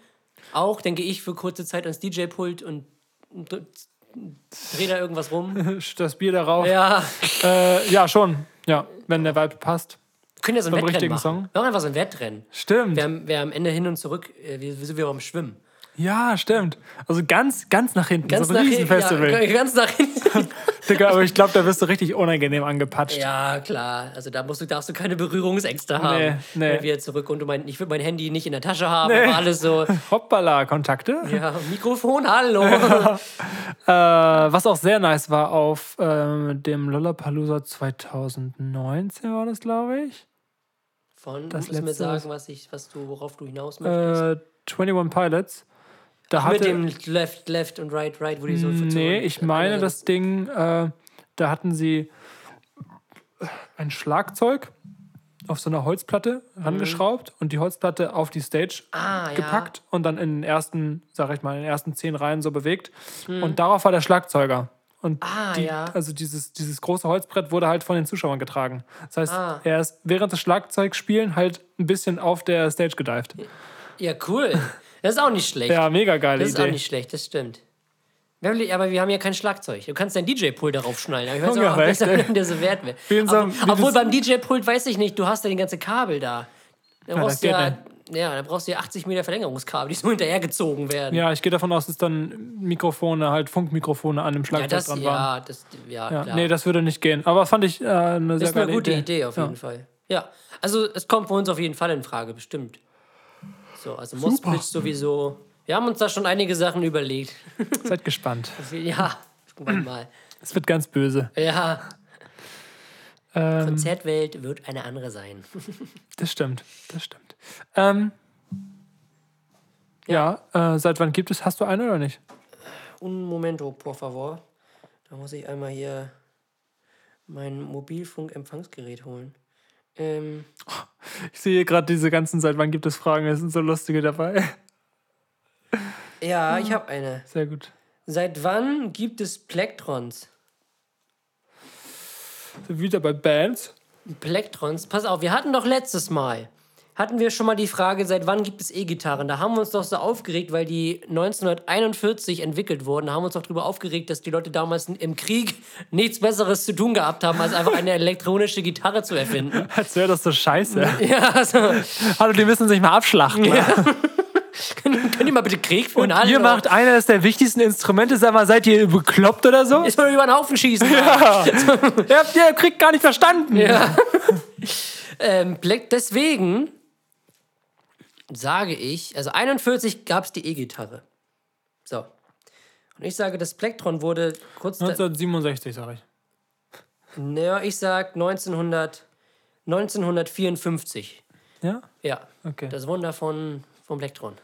auch, denke ich, für kurze Zeit ans DJ-Pult und und dreh da irgendwas rum? *laughs* Das Bier darauf. ja. Äh, ja, schon. Ja, wenn der Vibe passt. Wir können ja so ein Wettrennen richtigen machen. Song? Wir machen einfach so ein Wettrennen. Stimmt. Wir haben, wir am Ende hin und zurück, äh, wir, wir sind wir beim Schwimmen. Ja, stimmt. Also ganz, ganz nach hinten. Ganz so ein nach. Riesenfestival. Ja, ganz nach hinten. *laughs* Digga, aber ich glaube, da wirst du richtig unangenehm angepatscht. Ja, klar. Also da musst du, darfst du keine Berührungsängste haben. Nee, nee. Wenn wir zurück und du mein, ich würde mein Handy nicht in der Tasche haben, Nee. aber alles so. *laughs* Hoppala, Kontakte. Ja, Mikrofon, hallo. *laughs* Äh, was auch sehr nice war auf ähm, dem Lollapalooza 2019 war das, glaube ich. Von, Das musst du mir letzte, sagen, was, ich, was du, worauf du hinaus möchtest. Äh, 21 Pilots. Da Mit hatte, dem Left, Left und Right, Right, wo die so Nee, ich meine, das Ding, äh, da hatten sie ein Schlagzeug auf so einer Holzplatte rangeschraubt und die Holzplatte auf die Stage Mhm. Ah, gepackt und dann in den ersten, sag ich mal, in den ersten zehn Reihen so bewegt. Mhm. Und darauf war der Schlagzeuger. Und Ah, die, ja. also dieses, dieses große Holzbrett wurde halt von den Zuschauern getragen. Das heißt, Ah. er ist während des Schlagzeugspielen halt ein bisschen auf der Stage gedived. Ja, cool. Das ist auch nicht schlecht. Ja, mega geile das ist Idee. auch nicht schlecht, das stimmt. Haben- Aber wir haben ja kein Schlagzeug. Du kannst dein DJ-Pult darauf schnallen. Ich weiß Ja, auch, ob das, recht, ey. der so wert wäre. Obwohl, obwohl das- beim DJ-Pult weiß ich nicht, du hast ja die ganze Kabel da. Da das brauchst du ja, ja, da brauchst du ja 80 Meter Verlängerungskabel, die so *laughs* hinterhergezogen werden. Ja, ich gehe davon aus, dass dann Mikrofone, halt Funkmikrofone an dem Ja, Schlagzeug das, dran waren. ja, das, ja, Ja, klar. nee, das würde nicht gehen. Aber fand ich äh, eine sehr das ist eine gute Idee. Idee, auf jeden Fall. Ja, also es kommt für uns auf jeden Fall in Frage, bestimmt. So, also Moskowitz sowieso. Wir haben uns da schon einige Sachen überlegt. *laughs* Seid gespannt. Ja, irgendwann mal. Es wird ganz böse. Ja, Ähm, Konzertwelt wird eine andere sein. *laughs* das stimmt. Das stimmt. Ähm, ja, äh, seit wann gibt es? Hast du eine oder nicht? Un momento, por favor. Da muss ich einmal hier mein Mobilfunk-Empfangsgerät holen. Ähm, Ich sehe gerade diese ganzen seit wann gibt es Fragen. Es sind so lustige dabei. ja, ich habe eine. Sehr gut. Seit wann gibt es Plektrons? Wieder bei Bands. Plektrons, pass auf, wir hatten doch letztes Mal, hatten wir schon mal die Frage, seit wann gibt es E-Gitarren? Da haben wir uns doch so aufgeregt, weil die 1941 entwickelt wurden. Da haben wir uns doch darüber aufgeregt, dass die Leute damals im Krieg nichts Besseres zu tun gehabt haben, als einfach eine elektronische Gitarre zu erfinden. *laughs* Als wäre das so scheiße. Ja, also, *laughs* Hallo, die müssen sich mal abschlachten. *laughs* könnt ihr mal bitte Krieg führen? Und ihr macht eines der wichtigsten Instrumente. Sag mal, seid ihr bekloppt oder so? Jetzt mal über den Haufen schießen. Ja. ihr habt ihr Krieg gar nicht verstanden. Ja. ähm, deswegen sage ich, also 41 gab es die E-Gitarre. So. Und ich sage, das Plektron wurde kurz. Da, 1967, sag ich. naja, ich sag 1900, 1954. Ja? Ja. Okay. Das Wunder von, vom Plektron.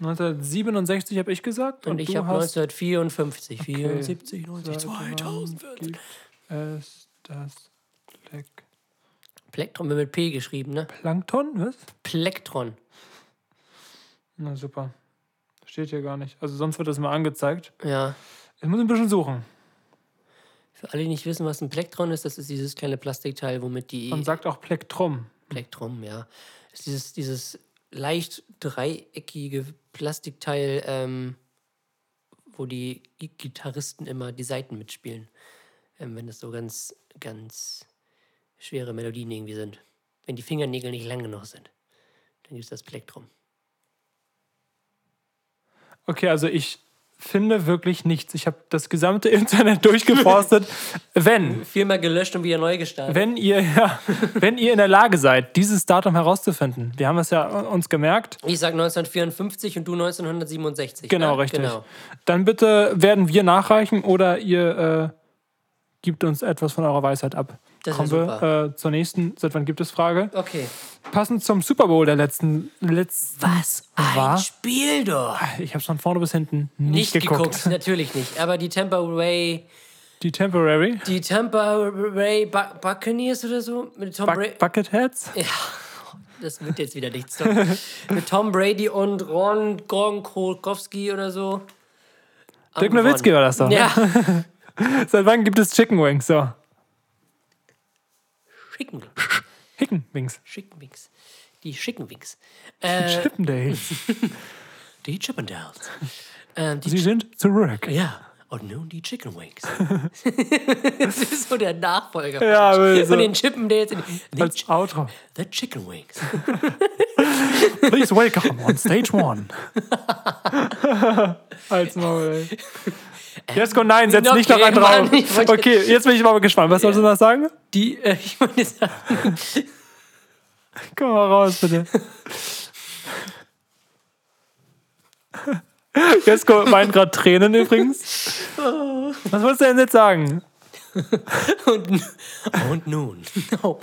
1967 habe ich gesagt. Und, Und ich habe hast 1954, 74, 90, Seit wann 2014. gibt es das Plek Plektron wird mit P geschrieben, ne? Plankton? Was? Plektron. Na super. Steht hier gar nicht. Also sonst wird das mal angezeigt. Ja. Ich muss ein bisschen suchen. Für alle, die nicht wissen, was ein Plektron ist, das ist dieses kleine Plastikteil, womit die. Man sagt auch Plektrum. Plektrum, ja. Das ist dieses, dieses leicht dreieckige Plastikteil, ähm, wo die Gi- Gitarristen immer die Saiten mitspielen. Ähm, wenn das so ganz, ganz schwere Melodien irgendwie sind. Wenn die Fingernägel nicht lang genug sind. Dann gibt es das Plektrum. Okay, also ich finde wirklich nichts. Ich habe das gesamte *laughs* Internet durchgeforstet. wenn, Viermal gelöscht und wieder neu gestartet. wenn ihr, ja, wenn ihr in der Lage seid, dieses Datum herauszufinden. Wir haben es ja uns gemerkt. Ich sage 1954 und du 1967. Genau, ne? richtig. Genau. Dann bitte werden wir nachreichen oder ihr äh, gibt uns etwas von eurer Weisheit ab. Das Kommen wir äh, zur nächsten, seit wann gibt es Frage? Okay. Passend zum Super Bowl der letzten, letzten Was ein War? Spiel doch. ich habe von vorne bis hinten nicht, Nicht geguckt. geguckt, *laughs* natürlich nicht. Aber die Tampa Ray, Die Temporary die Tampa Bu Buccaneers oder so mit Tom Brady. Buck Bucketheads. Ja, das wird jetzt wieder nichts. *laughs* Mit Tom Brady und Ron Gronkowski oder so. Dirk Nowitzki war das doch. ne? Ja, *laughs* Seit wann gibt es Chicken Wings? So. Chicken, Chicken Wings. Chicken Wings. Die Chicken Wings. Äh, Chippendales. *laughs* die Chippendales. Ähm, die Sie sind zurück. Ja, und nun die Chicken Wings. *laughs* das ist so der Nachfolger von, Ja, von so- den Chippendales. Die, Als Outro. the Chicken Wings. *laughs* Please welcome on stage one. *laughs* Als Maul. Jesko, nein, setz nicht noch Okay, einen drauf. Mann, wollte- Okay, jetzt bin ich mal gespannt. Was sollst du noch sagen? Die, äh, ich meine, sagen, Komm mal raus, bitte. Jesko meint gerade Tränen übrigens. Was wolltest du denn jetzt sagen? und, und nun. Oh.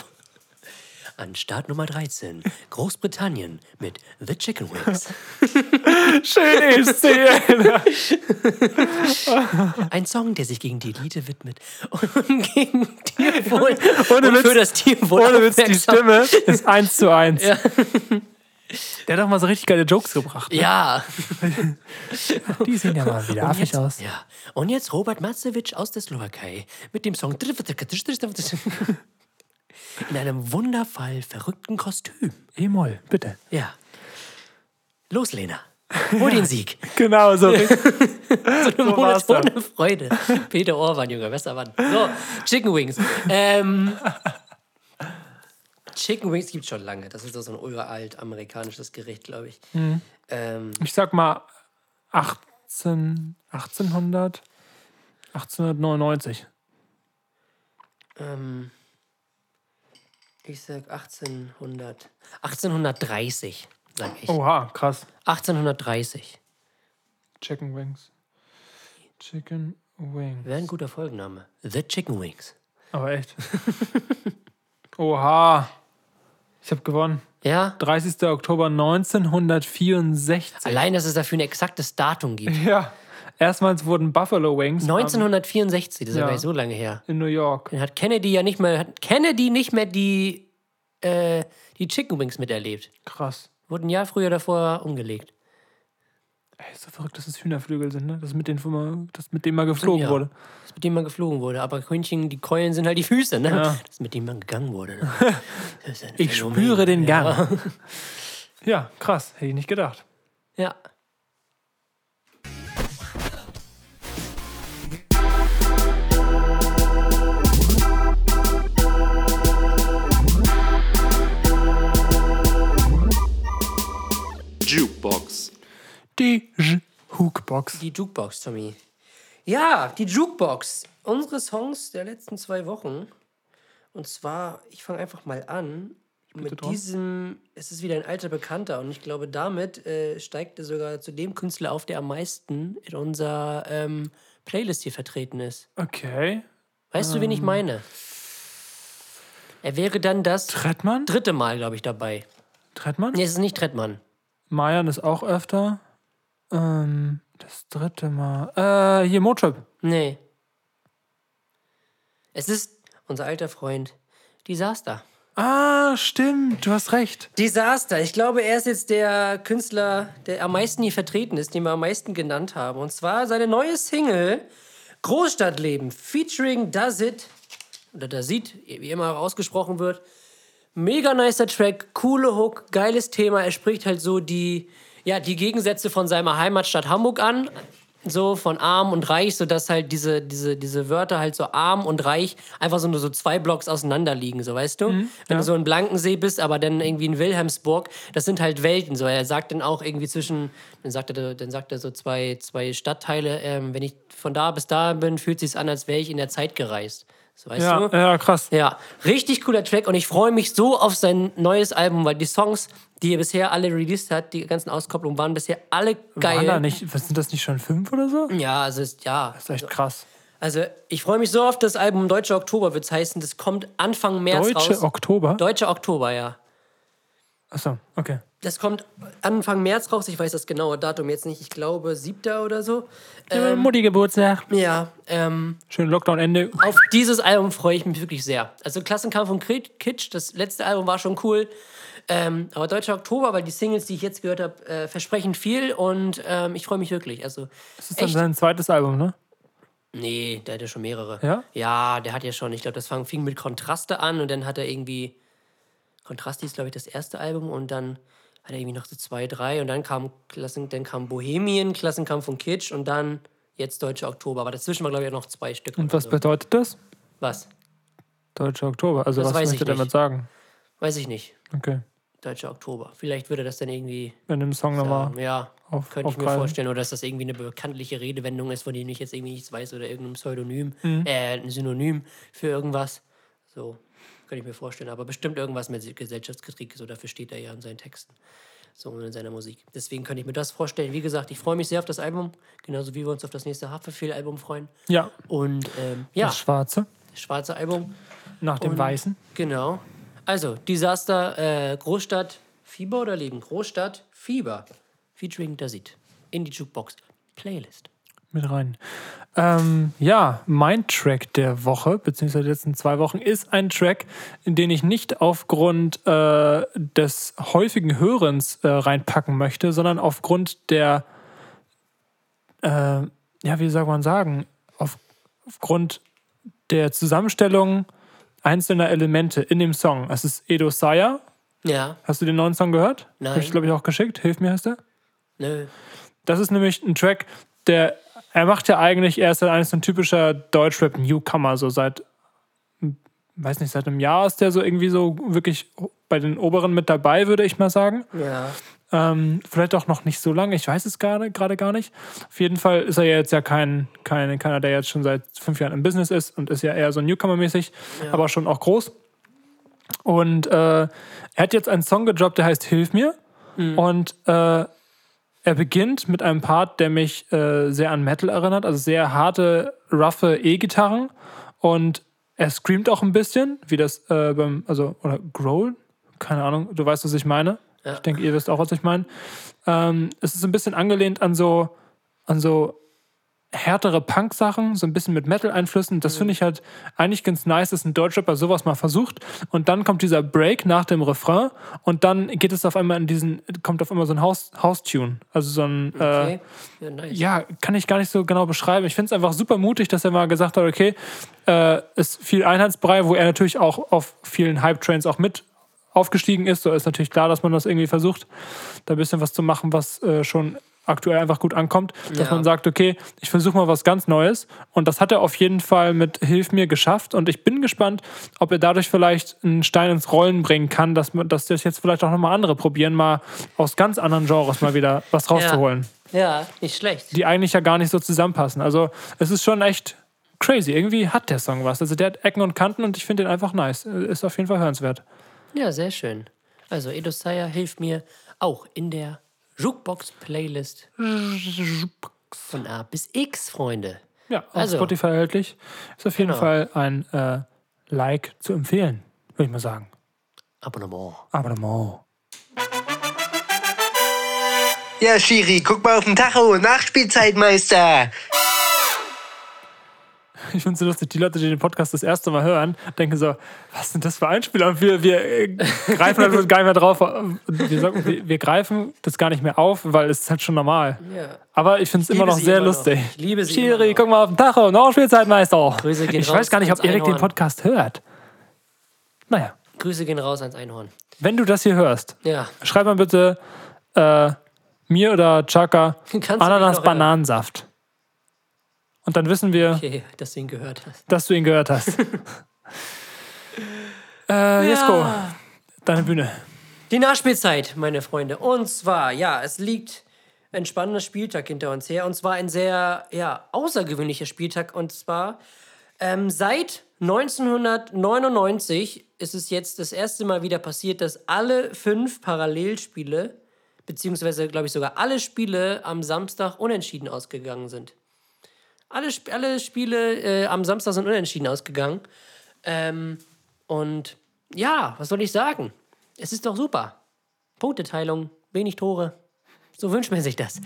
an Start Nummer 13. Großbritannien mit The Chicken Wings. Schön ESC. Ein Song, der sich gegen die Elite widmet und *laughs* gegen Tierwohl Ohne und Witz. für das Tierwohl Ohne Witz, die Stimme ist eins zu eins. Der hat doch mal so richtig geile Jokes gebracht. Ja. Die sehen ja mal wieder affig aus. ja. Und jetzt Robert Macevic aus der Slowakei mit dem Song in einem wundervoll verrückten Kostüm. E-Moll, bitte. Ja. Los, Lena. Hol den Sieg. *laughs* Genau, so. *laughs* Eine war's dann. monotone Freude. Peter Orban, Junge, besser Mann. So, Chicken Wings. Ähm, Chicken Wings gibt schon lange. Das ist so ein uralt amerikanisches Gericht, glaube ich. Mhm. Ähm, Ich sag mal 18, 1800, 1899. ähm, ich sag 1800. 1830, sag ich. Oha, krass. 1830. Chicken Wings. Chicken Wings. Wäre ein guter Folgenname. The Chicken Wings. Aber echt. *laughs* Oha. Ich habe gewonnen. Ja? 30. Oktober 1964. Allein, dass es dafür ein exaktes Datum gibt. Ja. Erstmals wurden Buffalo Wings am- 1964, das ist Ja. aber nicht so lange her. in New York. Dann hat Kennedy ja nicht mehr, hat Kennedy nicht mehr die, äh, die Chicken Wings miterlebt. Krass. Wurden ein Jahr früher davor umgelegt. Ey, ist so verrückt, dass es Hühnerflügel sind, ne? Das mit denen, mal- das mit denen mal geflogen Ja. wurde. Das mit dem man geflogen wurde. Aber Hühnchen, die Keulen sind halt die Füße, ne? Ja. Das mit dem man gegangen wurde. *laughs* Ne? Ich Phänomen. spüre den Ja. Gang. *laughs* Ja, krass. Hätte ich nicht gedacht. Ja. Die J Hookbox. Die Jukebox, Tommy. Ja, die Jukebox. Unsere Songs der letzten zwei Wochen. Und zwar, ich fange einfach mal an. Mit dran. diesem, es ist wieder ein alter Bekannter und ich glaube, damit äh, steigt er sogar zu dem Künstler auf, der am meisten in unserer ähm, Playlist hier vertreten ist. Okay. Weißt du, wen ich meine? Er wäre dann das Trettmann? dritte Mal, glaube ich, dabei. Trettmann? Nee, es ist nicht Trettmann. Mayan ist auch öfter. Ähm, das dritte Mal. Äh, hier Motrip. Nee. Es ist unser alter Freund Disaster. Ah, stimmt. Du hast recht. Disaster. Ich glaube, er ist jetzt der Künstler, der am meisten hier vertreten ist, den wir am meisten genannt haben. Und zwar seine neue Single Großstadtleben featuring Does It oder Does It, wie immer ausgesprochen wird. Mega nicer Track, coole Hook, geiles Thema. Er spricht halt so die, ja, die Gegensätze von seiner Heimatstadt Hamburg an. So von arm und reich, sodass halt diese, diese, diese Wörter halt so arm und reich einfach so nur so zwei Blocks auseinander liegen, so weißt du? Wenn du so in Blankensee bist, aber dann irgendwie in Wilhelmsburg, das sind halt Welten. So, er sagt dann auch irgendwie zwischen, dann sagt er, dann sagt er so zwei, zwei Stadtteile, ähm, wenn ich von da bis da bin, fühlt sich an, als wäre ich in der Zeit gereist. So weißt Ja, du? ja, krass. Ja, richtig cooler Track und ich freue mich so auf sein neues Album, weil die Songs, die er bisher alle released hat, die ganzen Auskopplungen waren bisher alle geil. Waren da nicht, was sind das nicht schon fünf oder so? Das Ja, also ist, ja. ist echt krass. Also ich freue mich so auf das Album Deutscher Oktober wird es heißen. Das kommt Anfang März Deutsche raus. Oktober? Deutscher Oktober, ja. Achso, okay. Das kommt Anfang März raus. Ich weiß das genaue Datum jetzt nicht. Ich glaube, siebter oder so. Ähm, Mutti Geburtstag. Ja, ähm, Schön Lockdown-Ende. auf dieses Album freue ich mich wirklich sehr. Also Klassenkampf und Kitsch, das letzte Album war schon cool. Ähm, aber Deutscher Oktober, weil die Singles, die ich jetzt gehört habe, äh, versprechen viel und ähm, ich freue mich wirklich. Also, Das ist dann echt. sein zweites Album, ne? Nee, der hat ja schon mehrere. Ja? Ja, der hat ja schon. Ich glaube, das fang, fing mit Kontraste an und dann hat er irgendwie. Kontraste ist, glaube ich, das erste Album und dann hat er irgendwie noch so zwei, drei und dann kam, Klassen, dann kam Bohemien, Klassenkampf und Kitsch und dann jetzt Deutscher Oktober. Aber dazwischen war, glaube ich, auch noch zwei Stück. Und was so. bedeutet das? Was? Deutsche Oktober. Also Das was möchte damit sagen? Weiß ich nicht. Okay. Deutscher Oktober. Vielleicht würde das dann irgendwie. Wenn den Song nochmal ja, auf, könnte ich mir aufgreifen. vorstellen. Oder dass das irgendwie eine bekanntliche Redewendung ist, von der ich jetzt irgendwie nichts weiß oder irgendein Pseudonym, Mhm. äh, ein Synonym für irgendwas. So, könnte ich mir vorstellen. Aber bestimmt irgendwas mit Gesellschaftskritik, so dafür steht er ja in seinen Texten. So und in seiner Musik. Deswegen könnte ich mir das vorstellen. Wie gesagt, ich freue mich sehr auf das Album, genauso wie wir uns auf das nächste Haferfehl-Album freuen. Ja, Und ähm, ja, das Schwarze. das schwarze Album. Nach dem Und- Weißen. Genau. Also, Desaster, äh, Großstadt, Fieber oder Leben? Großstadt, Fieber. Featuring Dasit. In die Jukebox. Playlist. Mit rein. Ähm, ja, mein Track der Woche, beziehungsweise der letzten zwei Wochen, ist ein Track, in den ich nicht aufgrund äh, des häufigen Hörens äh, reinpacken möchte, sondern aufgrund der, äh, ja, wie soll man sagen, auf, aufgrund der Zusammenstellung einzelner Elemente in dem Song. Es ist Edo Saya. Ja, Hast du den neuen Song gehört? Nein. Hab ich, glaube ich, auch geschickt. Hilf mir, heißt der? nö. Das ist nämlich ein Track, der, er macht ja eigentlich, er ist ja eigentlich so ein typischer Deutschrap-Newcomer, so seit, weiß nicht, seit einem Jahr ist der so irgendwie so wirklich bei den Oberen mit dabei, würde ich mal sagen. Ja. Ähm, vielleicht auch noch nicht so lange, ich weiß es gerade gar nicht. Auf jeden Fall ist er ja jetzt ja kein, kein, keiner, der jetzt schon seit fünf Jahren im Business ist und ist ja eher so Newcomer-mäßig, aber schon auch groß. Und äh, er hat jetzt einen Song gedroppt, der heißt Hilf mir. Und äh, er beginnt mit einem Part, der mich äh, sehr an Metal erinnert, also sehr harte, roughe E-Gitarren. Und er screamt auch ein bisschen, wie das äh, beim, also, oder Growl? Keine Ahnung, du weißt, was ich meine. Ich denke, ihr wisst auch, was ich meine. Ähm, es ist ein bisschen angelehnt an so, an so härtere Punk-Sachen, so ein bisschen mit Metal-Einflüssen. Das finde ich halt eigentlich ganz nice, dass ein Deutschrapper sowas mal versucht. Und dann kommt dieser Break nach dem Refrain und dann geht es auf einmal in diesen, kommt auf einmal so ein House- House-Tune. also so ein, äh, Okay. Ja, nice. ja, kann ich gar nicht so genau beschreiben. Ich finde es einfach super mutig, dass er mal gesagt hat, okay, äh, ist viel Einheitsbrei, wo er natürlich auch auf vielen Hype-Trains auch mit aufgestiegen ist. So ist natürlich klar, dass man das irgendwie versucht, da ein bisschen was zu machen, was äh, schon aktuell einfach gut ankommt. Dass Ja. man sagt, okay, ich versuche mal was ganz Neues. Und das hat er auf jeden Fall mit Hilf mir geschafft. Und ich bin gespannt, ob er dadurch vielleicht einen Stein ins Rollen bringen kann, dass, man, dass das jetzt vielleicht auch nochmal andere probieren, mal aus ganz anderen Genres mal wieder was *laughs* rauszuholen Ja, nicht schlecht. die eigentlich ja gar nicht so zusammenpassen. Also es ist schon echt crazy. Irgendwie hat der Song was. Also der hat Ecken und Kanten und ich finde den einfach nice. Ist auf jeden Fall hörenswert. Ja, sehr schön. Also, Edo Saya hilft mir auch in der Jukebox-Playlist von A bis X, Freunde. Ja, auf Also. Spotify erhältlich. Ist auf jeden Genau. Fall ein äh, Like zu empfehlen, würde ich mal sagen. Abonnement. Abonnement. Ja, Schiri, guck mal auf den Tacho. Nachspielzeitmeister. Ich finde es so lustig, die Leute, die den Podcast das erste Mal hören, denken so, was sind das für Einspieler? Und wir, wir äh, greifen halt gar nicht mehr drauf. Wir, sagen, wir, wir greifen das gar nicht mehr auf, weil es ist halt schon normal. Ja. Aber ich finde es immer noch sehr immer noch. lustig. Ich liebe sie Schiri, noch. guck mal auf den Tacho, Nachspielzeitmeister. Grüße gehen ich raus weiß gar nicht, ob Erik den. Podcast hört. Naja, Grüße gehen raus ans Einhorn. wenn du das hier hörst, Ja. schreib mal bitte äh, mir oder Chaka *laughs* Kannst du mich noch Ananas hören? Bananensaft. Und dann wissen wir, Okay, dass du ihn gehört hast. dass du ihn gehört hast. *laughs* äh, Jesko, deine Bühne. Die Nachspielzeit, meine Freunde. Und zwar, ja, es liegt ein spannender Spieltag hinter uns her. Und zwar ein sehr, ja, außergewöhnlicher Spieltag. Und zwar ähm, seit 1999 ist es jetzt das erste Mal wieder passiert, dass alle fünf Parallelspiele, beziehungsweise, glaube ich, sogar alle Spiele am Samstag unentschieden ausgegangen sind. Alle, alle Spiele äh, am Samstag sind unentschieden ausgegangen. Ähm, und ja, was soll ich sagen? Es ist doch super. Punkteteilung, wenig Tore. So wünscht man sich das.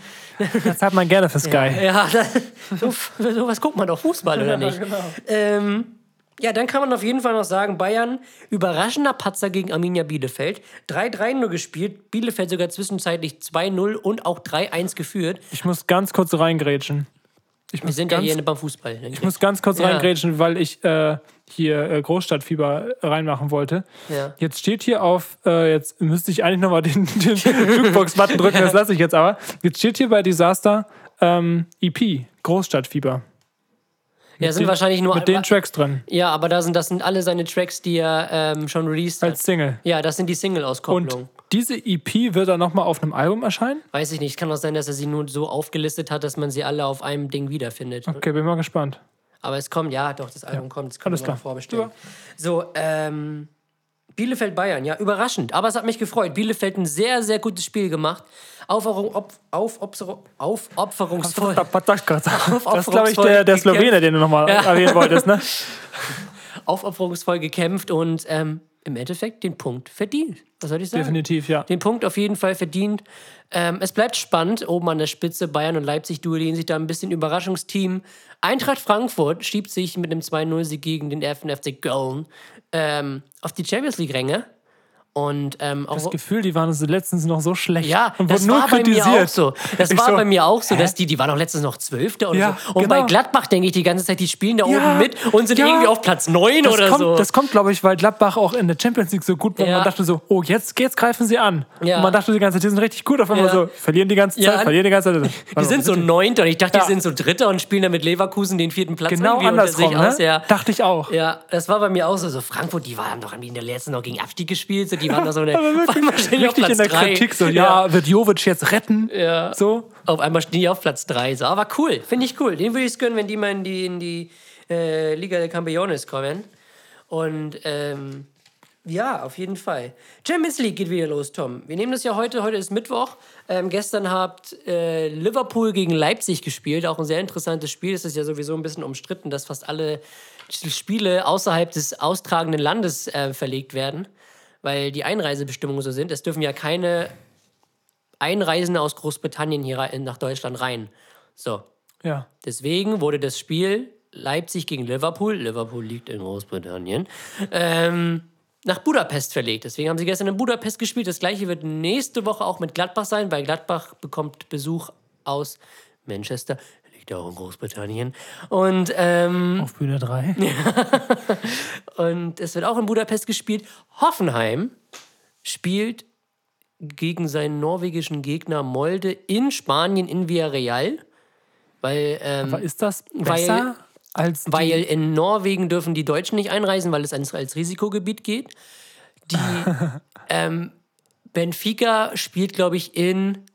Das hat man gerne für *laughs* Sky. Ja, das, so, so was guckt man doch Fußball, *laughs* oder nicht? ähm, ja, dann kann man auf jeden Fall noch sagen, Bayern, überraschender Patzer gegen Arminia Bielefeld. 3-3 nur gespielt, Bielefeld sogar zwischenzeitlich 2-0 und auch 3-1 geführt. Ich muss ganz kurz reingrätschen. Ich Wir sind ja ganz, hier beim Fußball. ne? ich muss ganz kurz *laughs* Ja. reingrätschen, weil ich äh, hier äh, Großstadtfieber reinmachen wollte. Ja. Jetzt steht hier auf, äh, jetzt müsste ich eigentlich nochmal den, *laughs* den Jukebox-Button drücken, das lasse ich jetzt aber. Jetzt steht hier bei Disaster ähm, EP, Großstadtfieber. ja, sind Den- wahrscheinlich nur Mit den Tracks drin, Ja, aber da sind, das sind alle seine Tracks, die er ähm, schon released hat. als Single. Ja, das sind die Single-Auskopplungen. Diese EP wird dann nochmal auf einem Album erscheinen? Weiß ich nicht. Kann auch sein, dass er sie nur so aufgelistet hat, dass man sie alle auf einem Ding wiederfindet. Okay, bin mal gespannt. Aber es kommt, ja, doch, das Album kommt. Das können alles noch klar. vorbestellen. So, ähm, Bielefeld-Bayern, ja, überraschend. Aber es hat mich gefreut. Bielefeld ein sehr, sehr gutes Spiel gemacht. Aufopferung, op, auf, Opfer- aufopferungsvoll. Das ist, glaube ich, der, der Slowene, den du nochmal Ja. *laughs* erwähnen wolltest, ne? aufopferungsvoll gekämpft und ähm, im Endeffekt den Punkt verdient. Was soll ich sagen? Definitiv, ja. Den Punkt auf jeden Fall verdient. Ähm, es bleibt spannend. Oben an der Spitze Bayern und Leipzig duellieren sich da ein bisschen Überraschungsteam. Eintracht Frankfurt schiebt sich mit einem 2-0-Sieg gegen den 1. FC Köln ähm, auf die Champions League-Ränge. Und ähm, auch, Das Gefühl, die waren letztens noch so schlecht. ja, und das war bei mir kritisiert. auch so. Das Ich war so, bei mir auch so, dass die, die waren auch letztens noch Zwölfte und Ja, so. Und bei genau. Gladbach denke ich die ganze Zeit, die spielen da Ja, oben mit und sind ja. irgendwie auf Platz 9 Das oder kommt, so. das kommt, glaube ich, weil Gladbach auch in der Champions League so gut war. Man dachte so, oh, jetzt, jetzt greifen sie an. Und man dachte die ganze Zeit, die sind richtig gut. Auf einmal so, verlieren die ganze Zeit, verlieren die ganze Zeit. *laughs* die sind so Neunter und ich dachte, die sind so Dritter und spielen dann mit Leverkusen den vierten Platz Genau andersrum, ne? aus. Dachte ich auch. Ja, das war bei mir auch so. So Frankfurt, die waren doch in der letzten noch gegen Abstieg gespielt. Die waren doch so eine, *laughs* die *laughs* auf Platz in der drei. Kritik so, ja, wird Jovic jetzt retten? Ja. So. Auf einmal stehen die auf Platz 3. So, aber cool, finde ich cool. Den würde ich es gönnen, wenn die mal in die, in die äh, Liga der Campeones kommen. Und ähm, ja, auf jeden Fall. Champions League geht wieder los, Tom. Wir nehmen das ja heute, heute ist Mittwoch. Ähm, gestern habt äh, Liverpool gegen Leipzig gespielt, auch ein sehr interessantes Spiel. Es ist ja sowieso ein bisschen umstritten, dass fast alle Spiele außerhalb des austragenden Landes äh, verlegt werden, weil die Einreisebestimmungen so sind. Es dürfen ja keine Einreisende aus Großbritannien hier nach Deutschland rein. So, Ja. deswegen wurde das Spiel Leipzig gegen Liverpool, Liverpool liegt in Großbritannien, ähm, nach Budapest verlegt. Deswegen haben sie gestern in Budapest gespielt. Das gleiche wird nächste Woche auch mit Gladbach sein, weil Gladbach bekommt Besuch aus Manchester. Liegt ja auch in Großbritannien. Und ähm, Auf Bühne 3. *laughs* *laughs* und es wird auch in Budapest gespielt. Hoffenheim spielt gegen seinen norwegischen Gegner Molde in Spanien in Villarreal. Weil, ähm, Aber ist das Weil- besser als die, weil in Norwegen dürfen die Deutschen nicht einreisen, weil es als, als Risikogebiet geht. Die *laughs* ähm, Benfica spielt, glaube ich, in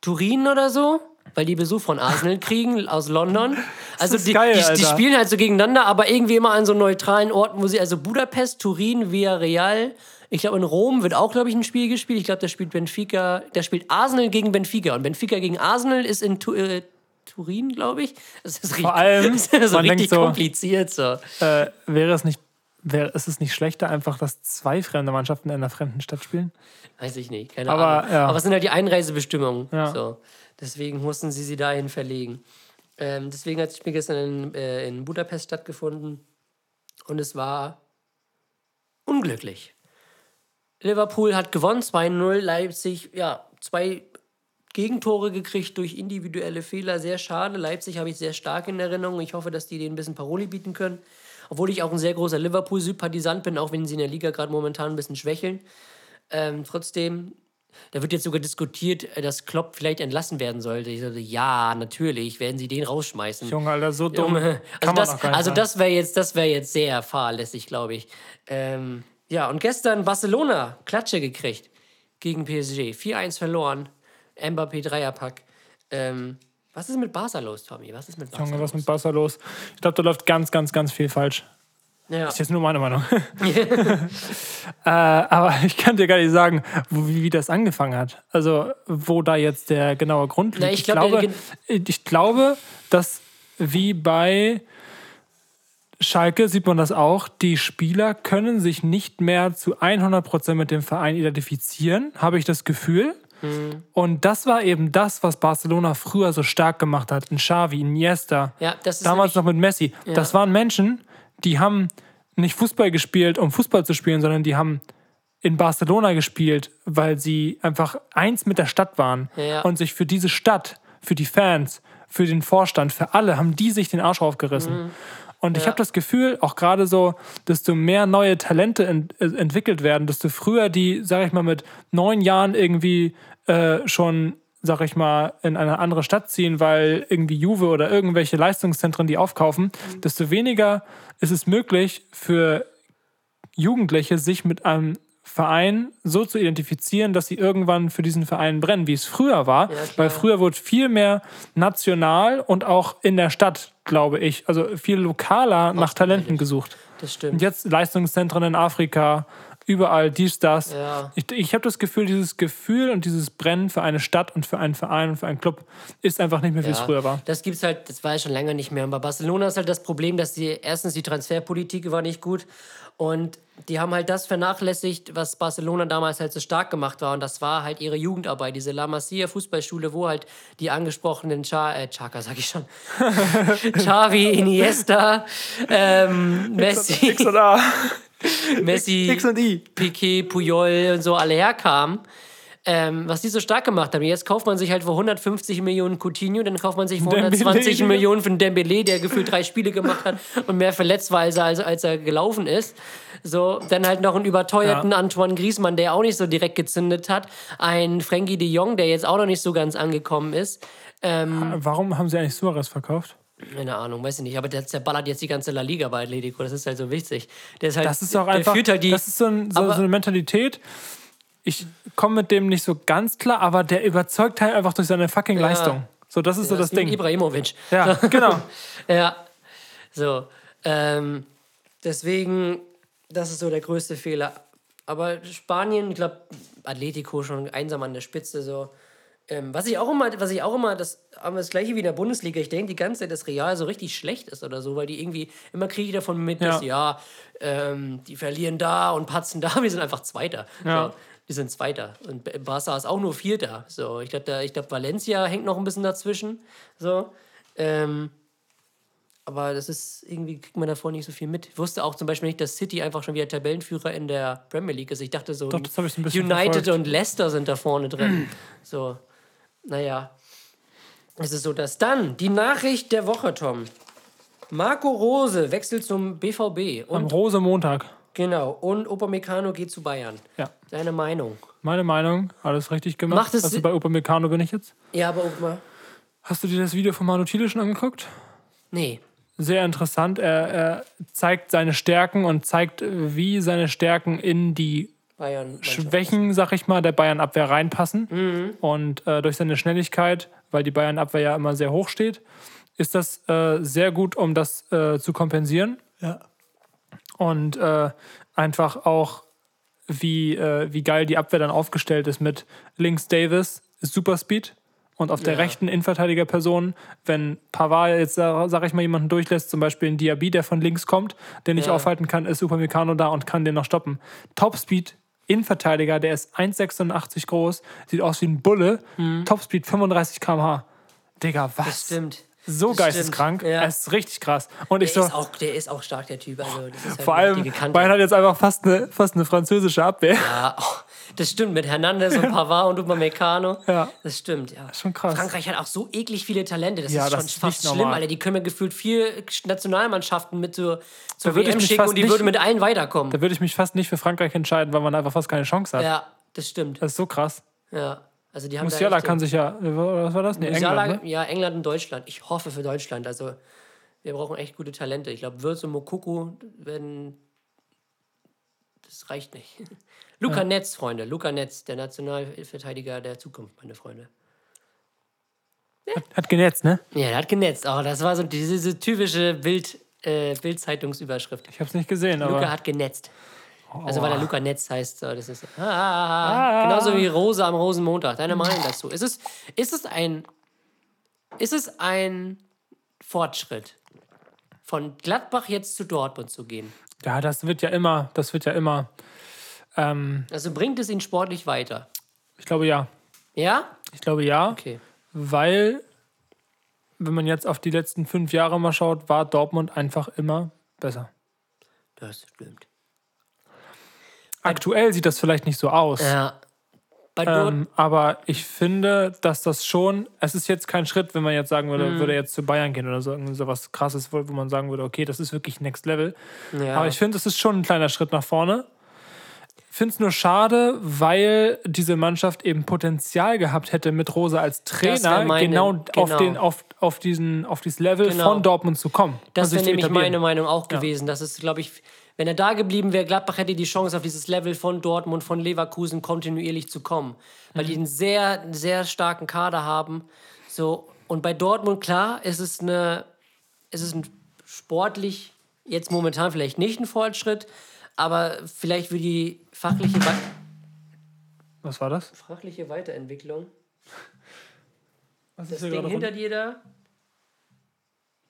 Turin oder so, weil die Besuch von Arsenal kriegen aus London. Also ist die, geil, die, die spielen halt so gegeneinander, aber irgendwie immer an so neutralen Orten, wo sie, also Budapest, Turin, Villarreal. Ich glaube, in Rom wird auch, glaube ich, ein Spiel gespielt. Ich glaube, da spielt Benfica, da spielt Arsenal gegen Benfica. Und Benfica gegen Arsenal ist in Tu äh, Turin, glaube ich. Das ist richtig, Vor allem, *laughs* das ist so man denkt richtig so- kompliziert. So. äh, wäre es nicht, wäre, ist es nicht schlechter, einfach, dass zwei fremde Mannschaften in einer fremden Stadt spielen? Weiß ich nicht, keine Aber, Ahnung. ja. Aber es sind halt die Einreisebestimmungen. Ja. So. Deswegen mussten sie sie dahin verlegen. Ähm, deswegen hat das Spiel gestern in, äh, in Budapest stattgefunden. Und es war unglücklich. Liverpool hat gewonnen, 2-0. Leipzig, ja, zwei Gegentore gekriegt durch individuelle Fehler. Sehr schade. Leipzig habe ich sehr stark in Erinnerung. Ich hoffe, dass die denen ein bisschen Paroli bieten können. Obwohl ich auch ein sehr großer Liverpool-Sympathisant bin, auch wenn sie in der Liga gerade momentan ein bisschen schwächeln. Ähm, trotzdem, da wird jetzt sogar diskutiert, äh, dass Klopp vielleicht entlassen werden sollte. Ich sagte, ja, natürlich, werden sie den rausschmeißen. Junge, Alter, so dumm. *laughs* Also das, also das wäre jetzt, das wäre jetzt sehr fahrlässig, glaube ich. Ähm, ja, und gestern Barcelona Klatsche gekriegt gegen PSG. 4-1 verloren. Mbappé Dreierpack. Ähm, was ist mit Barca los, Tommy? Was ist mit Barca Junge, was los? mit Barca los? Ich glaube, da läuft ganz, ganz, ganz viel falsch. Ja. Das ist jetzt nur meine Meinung. *laughs* *laughs* äh, aber ich kann dir gar nicht sagen, wo, wie, wie das angefangen hat. Also, wo da jetzt der genaue Grund liegt. Na, ich glaub, der glaube, ich glaube, dass wie bei Schalke sieht man das auch, die Spieler können sich nicht mehr zu 100% mit dem Verein identifizieren, habe ich das Gefühl. Mhm. Und das war eben das, was Barcelona früher so stark gemacht hat. In Xavi, Iniesta, Ja, damals noch mit Messi. Das waren Menschen, die haben nicht Fußball gespielt, um Fußball zu spielen, sondern die haben in Barcelona gespielt, weil sie einfach eins mit der Stadt waren Ja. und sich für diese Stadt, für die Fans, für den Vorstand, für alle, haben die sich den Arsch aufgerissen. Mhm. Und ich habe das Gefühl, auch gerade so, desto mehr neue Talente ent äh, entwickelt werden, desto früher die, sag ich mal, mit neun Jahren irgendwie äh, schon, sag ich mal, in eine andere Stadt ziehen, weil irgendwie Juve oder irgendwelche Leistungszentren die aufkaufen, desto weniger ist es möglich für Jugendliche, sich mit einem Verein so zu identifizieren, dass sie irgendwann für diesen Verein brennen, wie es früher war. klar. weil früher wurde viel mehr national und auch in der Stadt, glaube ich, also viel lokaler nach Talenten gesucht. Das Und stimmt. jetzt Leistungszentren in Afrika, überall dies, das. Ja. Ich, ich habe das Gefühl, dieses Gefühl und dieses Brennen für eine Stadt und für einen Verein und für einen Club ist einfach nicht mehr, wie es Ja, früher war. Das gibt's halt, das war ja schon länger nicht mehr. Und bei Barcelona ist halt das Problem, dass die erstens die Transferpolitik war nicht gut Und die haben halt das vernachlässigt, was Barcelona damals halt so stark gemacht war. Und das war halt ihre Jugendarbeit, diese La Masia Fußballschule, wo halt die angesprochenen Cha äh, Chaka, sag ich schon, *laughs* Xavi, Iniesta, ähm, Messi, X und A. Messi, X und I. Piquet, Puyol und so alle herkamen. Ähm, was die so stark gemacht haben. Jetzt kauft man sich halt für 150 Millionen Coutinho, dann kauft man sich für Dembele, 120 Digga. Millionen für einen Dembele, der gefühlt drei Spiele gemacht hat und mehr verletzt war, als er, als, er gelaufen ist. So, dann halt noch einen überteuerten Ja. Antoine Griezmann, der auch nicht so direkt gezündet hat. Ein Frankie de Jong, der jetzt auch noch nicht so ganz angekommen ist. Ähm, Warum haben sie eigentlich Suarez verkauft? keine Ahnung, weiß ich nicht. Aber der, der ballert jetzt die ganze La Liga bei Atletico. Das ist halt so wichtig. Der ist halt, Das ist auch einfach. halt die, das ist so, ein, so, so eine Mentalität. Ich komme mit dem nicht so ganz klar, aber der überzeugt halt einfach durch seine fucking Leistung. So, das ist so das das Ding. Ibrahimovic. Ja, genau. *laughs* Ja, so. Ähm, deswegen, das ist so der größte Fehler. Aber Spanien, ich glaube, Atletico schon einsam an der Spitze. So. Ähm, was ich auch immer, was ich auch immer, das haben wir das gleiche wie in der Bundesliga. Ich denke die ganze Zeit, dass Real so richtig schlecht ist oder so, weil die irgendwie immer kriege ich davon mit, dass ja, ähm, die verlieren da und patzen da. *laughs* Wir sind einfach Zweiter. Ja. So. Die sind Zweiter. Und Barca ist auch nur Vierter. So, ich glaube, ich glaub, Valencia hängt noch ein bisschen dazwischen. So. Ähm, aber das ist, irgendwie kriegt man davor nicht so viel mit. Ich wusste auch zum Beispiel nicht, dass City einfach schon wieder Tabellenführer in der Premier League ist. Ich dachte so, Doch, das hab ich so ein bisschen United verfolgt. und Leicester sind da vorne drin. so, naja. Es ist so, dass dann die Nachricht der Woche, Tom. Marco Rose wechselt zum BVB. Am Und, Rosemontag. Genau. Und Upamecano geht zu Bayern. Ja. Deine Meinung? Meine Meinung, alles richtig gemacht. Macht es also bei Upamecano bin ich jetzt. Ja, aber Opa. Hast du dir das Video von Manu Thiele schon angeguckt? Nee. Sehr interessant. Er, er zeigt seine Stärken und zeigt, wie seine Stärken in die Bayern. Schwächen, sag ich mal, der Bayern-Abwehr reinpassen. Mhm. Und äh, durch seine Schnelligkeit, weil die Bayern-Abwehr ja immer sehr hoch steht, ist das äh, sehr gut, um das äh, zu kompensieren. Ja. Und äh, einfach auch, wie, äh, wie geil die Abwehr dann aufgestellt ist mit links Davis, ist Super Speed. Und auf der Ja. rechten Innenverteidigerperson, wenn Pavard jetzt, sag ich mal, jemanden durchlässt, zum Beispiel ein Diaby, der von links kommt, den nicht Ja. aufhalten kann, ist Upamecano da und kann den noch stoppen. Topspeed, Innenverteidiger, der ist 1,86 groß, sieht aus wie ein Bulle. Topspeed 35 km/h. Digga, was? Mhm. Das stimmt. So Das geisteskrank. ja. Es ist richtig krass. Und Der, ich so, ist auch, der ist auch stark, der Typ. Also, das halt vor allem. Bayern hat jetzt einfach fast eine, fast eine französische Abwehr. Ja, oh, das stimmt, mit Hernandez und *laughs* Pavard und Upamecano. Ja. Das stimmt, ja. schon krass. Frankreich hat auch so eklig viele Talente. Das Ja, ist das schon ist fast schlimm, normal. Alter. Die können mir gefühlt vier Nationalmannschaften mit zur, zur WM schicken und die nicht- würden mit allen weiterkommen. Da würde ich mich fast nicht für Frankreich entscheiden, weil man einfach fast keine Chance hat. Ja, das stimmt. Das ist so krass. Ja. Also die haben Musiala kann sich ja, was war das? Nee, Musiala, England, ne? ja, England und Deutschland. Ich hoffe für Deutschland. Also wir brauchen echt gute Talente. Ich glaube, Würz und Mokuku werden. Das reicht nicht. *laughs* Luca Netz, Freunde. Luca Netz, der Nationalverteidiger der Zukunft, meine Freunde. Hat genetzt, ne? Ja, der hat genetzt. Oh, das war so diese, diese typische Bild, äh, Bild-Zeitungsüberschrift. Ich hab's nicht gesehen, aber. Luca hat genetzt. Also weil er Luca Netz heißt, so, das ist ah, genauso wie Rosa am Rosenmontag. Deine Meinung dazu? Ist es, ist es ein ist es ein Fortschritt von Gladbach jetzt zu Dortmund zu gehen? ja, das wird ja immer, das wird ja immer. Ähm, Also bringt es ihn sportlich weiter? ich glaube ja. Ja? Ich glaube ja, Okay. weil, wenn man jetzt auf die letzten fünf Jahre mal schaut, war Dortmund einfach immer besser. Das stimmt. Aktuell sieht das vielleicht nicht so aus. Ja. Ähm, aber ich finde, dass das schon, es ist jetzt kein Schritt, wenn man jetzt sagen würde, Mhm. würde jetzt zu Bayern gehen oder so, irgendwie so was krasses, wo wo man sagen würde, okay, das ist wirklich Next Level. ja. Aber ich finde, es ist schon ein kleiner Schritt nach vorne. Finde es nur schade, weil diese Mannschaft eben Potenzial gehabt hätte, mit Rose als Trainer meine- genau, Auf, genau. den, auf, auf, diesen, auf dieses Level Genau. von Dortmund zu kommen. Das wäre nämlich meine Meinung auch gewesen. Das ist, glaube ich, wenn er da geblieben wäre, Gladbach hätte die Chance, auf dieses Level von Dortmund, von Leverkusen kontinuierlich zu kommen. Weil Mhm. die einen sehr, sehr starken Kader haben. So, und bei Dortmund, klar, ist es eine, ist es ein sportlich, jetzt momentan vielleicht nicht ein Fortschritt, aber vielleicht für die fachliche, Wei- Was war das? fachliche Weiterentwicklung. Was Das ist hier Ding hinter dir da,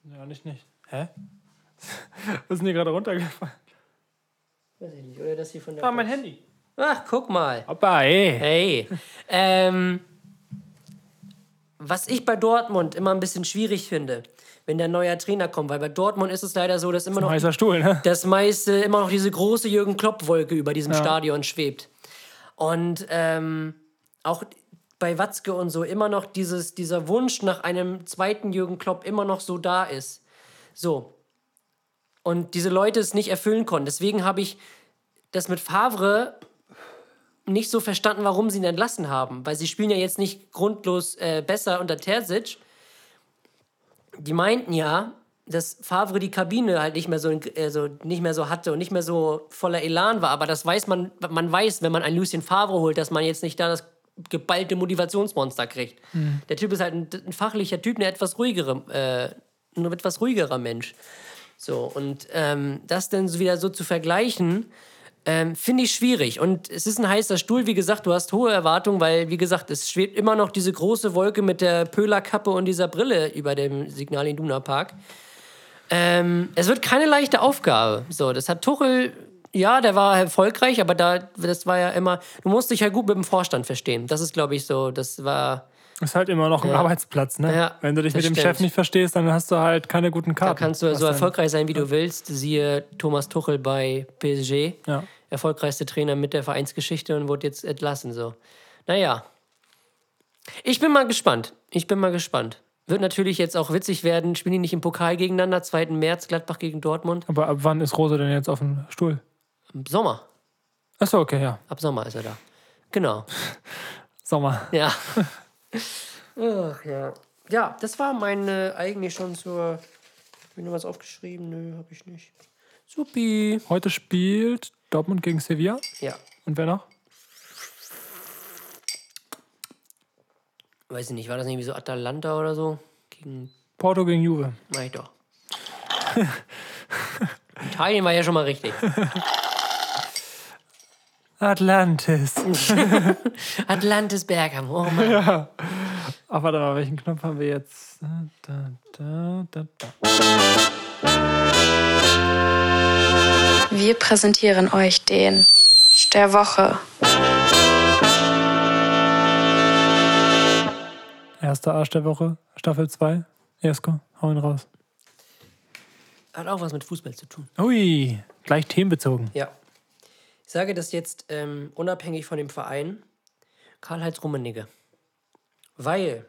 Ja, nicht, nicht. Hä? *laughs* Was ist denn hier gerade runtergefallen? Weiß ich nicht. Oder das hier von der. Ah, mein Handy. Ach, guck mal. Hoppa, ey. Hey. ähm, was ich bei Dortmund immer ein bisschen schwierig finde, wenn der neue Trainer kommt, weil bei Dortmund ist es leider so, dass immer noch heißer Stuhl, ne? das meiste immer noch diese große Jürgen Klopp-Wolke über diesem Stadion schwebt. Und ähm, auch bei Watzke und so immer noch dieses, dieser Wunsch nach einem zweiten Jürgen Klopp immer noch so da ist. So. Und diese Leute es nicht erfüllen konnten. Deswegen habe ich das mit Favre nicht so verstanden, warum sie ihn entlassen haben. Weil sie spielen ja jetzt nicht grundlos äh, besser unter Terzic. Die meinten ja, dass Favre die Kabine halt nicht mehr so, also nicht mehr so hatte und nicht mehr so voller Elan war. Aber das weiß man, man weiß, wenn man einen Lucien Favre holt, dass man jetzt nicht da das geballte Motivationsmonster kriegt. Der Typ ist halt ein, ein fachlicher Typ, ein etwas ruhigerer, äh, ein etwas ruhigerer Mensch. So, und ähm, das dann wieder so zu vergleichen, ähm, finde ich schwierig. Und es ist ein heißer Stuhl, wie gesagt, du hast hohe Erwartungen, weil, wie gesagt, es schwebt immer noch diese große Wolke mit der Pöhlerkappe und dieser Brille über dem Signal Iduna Park. Ähm, es wird keine leichte Aufgabe. So, das hat Tuchel, ja, der war erfolgreich, aber da, das war ja immer, du musst dich ja gut mit dem Vorstand verstehen. Das ist, glaube ich, so, das war, Ist halt immer noch ein Ja. Arbeitsplatz, ne? Ja, Wenn du dich mit dem stimmt. Chef nicht verstehst, dann hast du halt keine guten Karten. da kannst du so dann- erfolgreich sein, wie du willst. Siehe Thomas Tuchel bei PSG. Ja. erfolgreichste Trainer mit der Vereinsgeschichte und wurde jetzt entlassen. So. Naja. Ich bin mal gespannt. Ich bin mal gespannt. Wird natürlich jetzt auch witzig werden. Spielen die nicht im Pokal gegeneinander? 2. März, Gladbach gegen Dortmund. Aber ab wann ist Rose denn jetzt auf dem Stuhl? Im Sommer. Achso, okay, ja. Ab Sommer ist er da. Genau. *laughs* Sommer. Ja. *laughs* Ach ja. Ja, das war meine eigentlich schon zur. Hab ich noch was aufgeschrieben? Nö, hab ich nicht. Supi. Heute spielt Dortmund gegen Sevilla. Ja. Und wer noch? Weiß ich nicht, war das irgendwie so Atalanta oder so? Gegen Porto gegen Juve. Mach ich doch. *laughs* Italien war ja schon mal richtig. *laughs* Atlantis. *laughs* Atlantis Bergamo. Oh Mann. Ach, warte mal, welchen Knopf haben wir jetzt? Da, da, da, da. Wir präsentieren euch den der Woche. Erster Arsch der Woche, Staffel 2. Jesko, hau ihn raus. Hat auch was mit Fußball zu tun. Ui, gleich themenbezogen. Ja. Ich sage das jetzt ähm, unabhängig von dem Verein. Karl-Heinz Rummenigge. Weil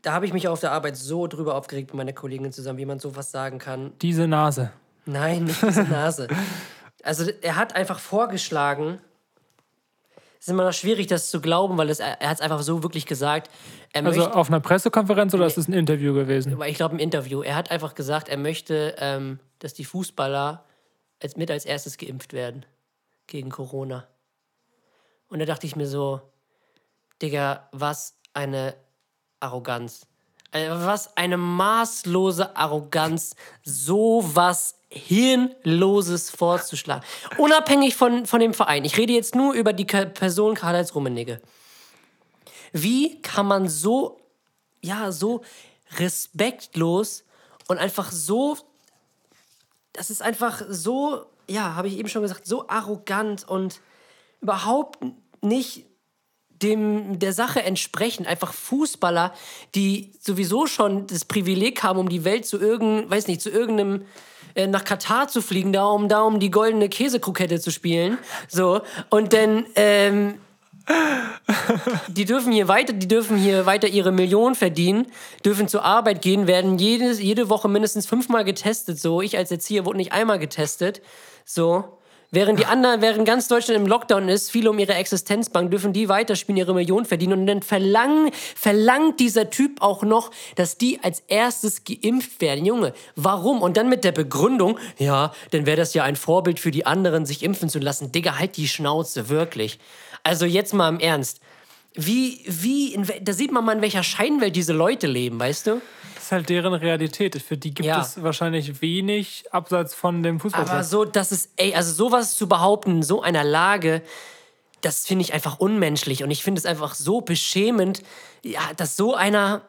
da habe ich mich auf der Arbeit so drüber aufgeregt mit meiner Kollegin zusammen, wie man sowas sagen kann. Diese Nase. Nein, nicht diese Nase. *laughs* Also er hat einfach vorgeschlagen, es ist immer noch schwierig, das zu glauben, weil es, er hat es einfach so wirklich gesagt. Also möchte, auf einer Pressekonferenz oder ist es ein Interview gewesen? ich glaube im Interview, er hat einfach gesagt, er möchte, ähm, dass die Fußballer als, mit als erstes geimpft werden gegen Corona. Und da dachte ich mir so, Digga, was eine Arroganz. Äh, Was eine maßlose Arroganz, so was Hirnloses vorzuschlagen. Unabhängig von, von dem Verein. Ich rede jetzt nur über die Person Karl-Heinz Rummenigge. Wie kann man so, ja, so respektlos und einfach so, das ist einfach so, ja, habe ich eben schon gesagt, so arrogant und überhaupt nicht dem der Sache entsprechend einfach Fußballer, die sowieso schon das Privileg haben, um die Welt zu irgendeinem, weiß nicht, zu irgendeinem äh, nach Katar zu fliegen, da um da um die goldene Käsekrokette zu spielen, so und dann ähm, die dürfen hier weiter, die dürfen hier weiter ihre Millionen verdienen, dürfen zur Arbeit gehen, werden jedes, jede Woche mindestens fünfmal getestet. So, ich als Erzieher wurde nicht einmal getestet. So. Während die anderen, während ganz Deutschland im Lockdown ist, viele um ihre Existenzbank, dürfen die weiterspielen, ihre Millionen verdienen. Und dann verlangen, verlangt dieser Typ auch noch, dass die als erstes geimpft werden. Junge, warum? Und dann mit der Begründung, ja, dann wäre das ja ein Vorbild für die anderen, sich impfen zu lassen. Digga, halt die Schnauze, wirklich. Also jetzt mal im Ernst. Wie, wie, in, da sieht man mal, in welcher Scheinwelt diese Leute leben, weißt du? Ist halt deren Realität. Für die gibt Ja. es wahrscheinlich wenig abseits von dem Aber Fußballplatz. so, das ist, ey, also sowas zu behaupten, in so einer Lage, das finde ich einfach unmenschlich. Und ich finde es einfach so beschämend, ja, dass so einer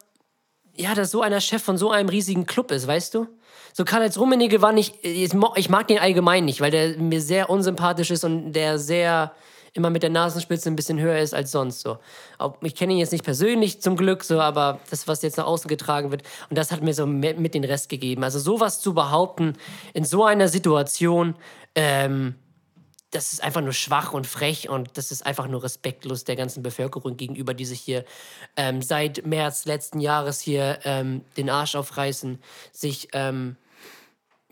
ja, dass so einer Chef von so einem riesigen Club ist, weißt du? So Karl-Heinz Rummenigge war nicht, ich mag den allgemein nicht, weil der mir sehr unsympathisch ist und der sehr immer mit der Nasenspitze ein bisschen höher ist als sonst so. Ich kenne ihn jetzt nicht persönlich zum Glück so, aber das, was jetzt nach außen getragen wird, und das hat mir so mit, mit den Rest gegeben. Also sowas zu behaupten in so einer Situation, ähm, das ist einfach nur schwach und frech und das ist einfach nur respektlos der ganzen Bevölkerung gegenüber, die sich hier ähm, seit März letzten Jahres hier ähm, den Arsch aufreißen, sich ähm,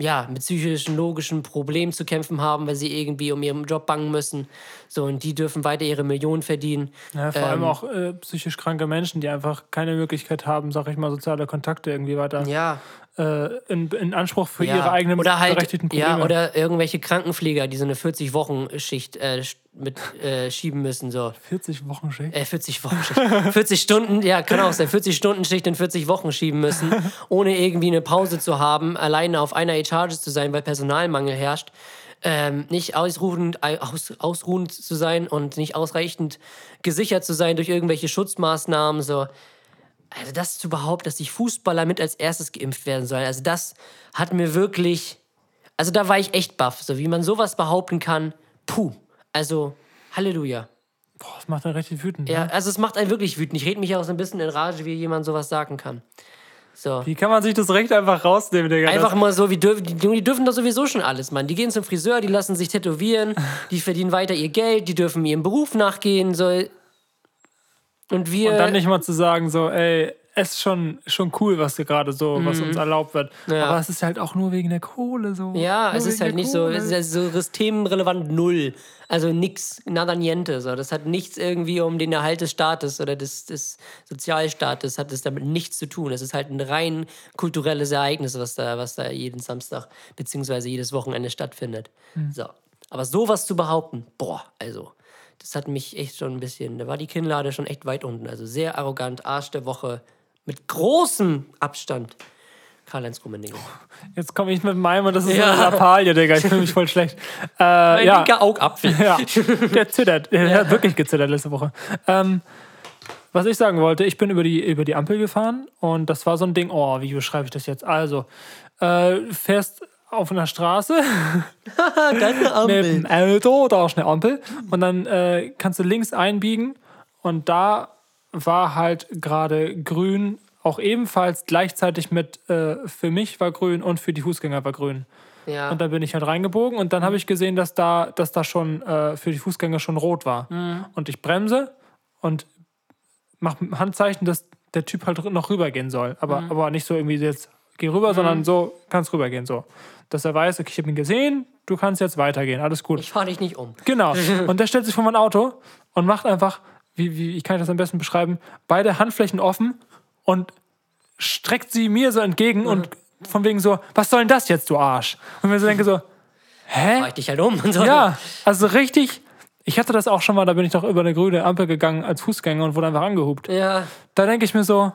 ja, mit psychischen, logischen Problemen zu kämpfen haben, weil sie irgendwie um ihren Job bangen müssen. So, und die dürfen weiter ihre Millionen verdienen. Ja, vor allem Ähm, auch äh, psychisch kranke Menschen, die einfach keine Möglichkeit haben, sag ich mal, soziale Kontakte irgendwie weiter Ja, äh, in, in Anspruch für ja. ihre eigenen oder halt, berechtigten Probleme. Ja, oder irgendwelche Krankenpfleger, die so eine 40-Wochen-Schicht äh, mit äh, schieben müssen. So. 40 Wochen Schicht. Äh, 40 Wochen Schicht. *laughs* 40 Stunden, ja, kann auch sein. 40 Stunden Schicht in 40 Wochen schieben müssen, *laughs* ohne irgendwie eine Pause zu haben, alleine auf einer Etage zu sein, weil Personalmangel herrscht. Ähm, nicht ausruhend, aus, ausruhend zu sein und nicht ausreichend gesichert zu sein durch irgendwelche Schutzmaßnahmen. So. Also das zu behaupten, dass die Fußballer mit als erstes geimpft werden sollen, also das hat mir wirklich, also da war ich echt baff, so wie man sowas behaupten kann. Puh, also Halleluja. Boah, das macht einen richtig wütend. Ja, Ne? also es macht einen wirklich wütend. Ich rede mich auch so ein bisschen in Rage, wie jemand sowas sagen kann. So. Wie kann man sich das Recht einfach rausnehmen, Digga? Einfach mal so, wie dürfen, die, die dürfen doch sowieso schon alles, Mann. Die gehen zum Friseur, die lassen sich tätowieren, die verdienen weiter ihr Geld, die dürfen ihrem Beruf nachgehen. So. Und wir. und dann nicht mal zu sagen, so, ey, es ist schon, schon cool, was hier gerade so, was uns erlaubt wird. Mhm. Ja. Aber es ist halt auch nur wegen der Kohle so. Ja, Nur es ist halt nicht so, Kohle. es ist ja so systemrelevant null. Also nix, nada niente. So. Das hat nichts irgendwie um den Erhalt des Staates oder des, des Sozialstaates, hat es damit nichts zu tun. Es ist halt ein rein kulturelles Ereignis, was da, was da jeden Samstag beziehungsweise jedes Wochenende stattfindet. So. Aber sowas zu behaupten, boah, also, das hat mich echt schon ein bisschen, da war die Kinnlade schon echt weit unten. Also sehr arrogant, Arsch der Woche, mit großem Abstand. Karl-Heinz Rummenigge. Jetzt komme ich mit meinem und das ist Ja. eine Lappalie, Digga. Ich fühle mich voll schlecht. Äh, Ein ja. dicker Augapfel. ja, *laughs* der zittert. Der hat wirklich gezittert letzte Woche. Ähm, was ich sagen wollte, ich bin über die, über die Ampel gefahren und das war so ein Ding, oh, wie beschreibe ich das jetzt? Also, äh, fährst auf einer Straße *laughs* mit dem Auto, da ist eine Ampel und dann äh, kannst du links einbiegen und da war halt gerade grün, auch ebenfalls gleichzeitig mit äh, für mich war grün und für die Fußgänger war grün. Ja. Und da bin ich halt reingebogen und dann habe ich gesehen, dass da, dass da schon äh, für die Fußgänger schon rot war. Und ich bremse und mache Handzeichen, dass der Typ halt noch rübergehen soll. Aber, aber nicht so irgendwie jetzt geh rüber, sondern so kannst rübergehen. So. Dass er weiß, okay, ich habe ihn gesehen, du kannst jetzt weitergehen, alles gut. Ich fahre dich nicht um. Genau. *laughs* Und der stellt sich vor mein Auto und macht einfach, wie, wie ich kann das am besten beschreiben, beide Handflächen offen und streckt sie mir so entgegen und von wegen so, was soll denn das jetzt, du Arsch? Und mir so denke so, hä? Fahr ich dich halt um. Und so. Ja, also richtig. Ich hatte das auch schon mal, da bin ich doch über eine grüne Ampel gegangen als Fußgänger und wurde einfach angehupt. Ja. Da denke ich mir so,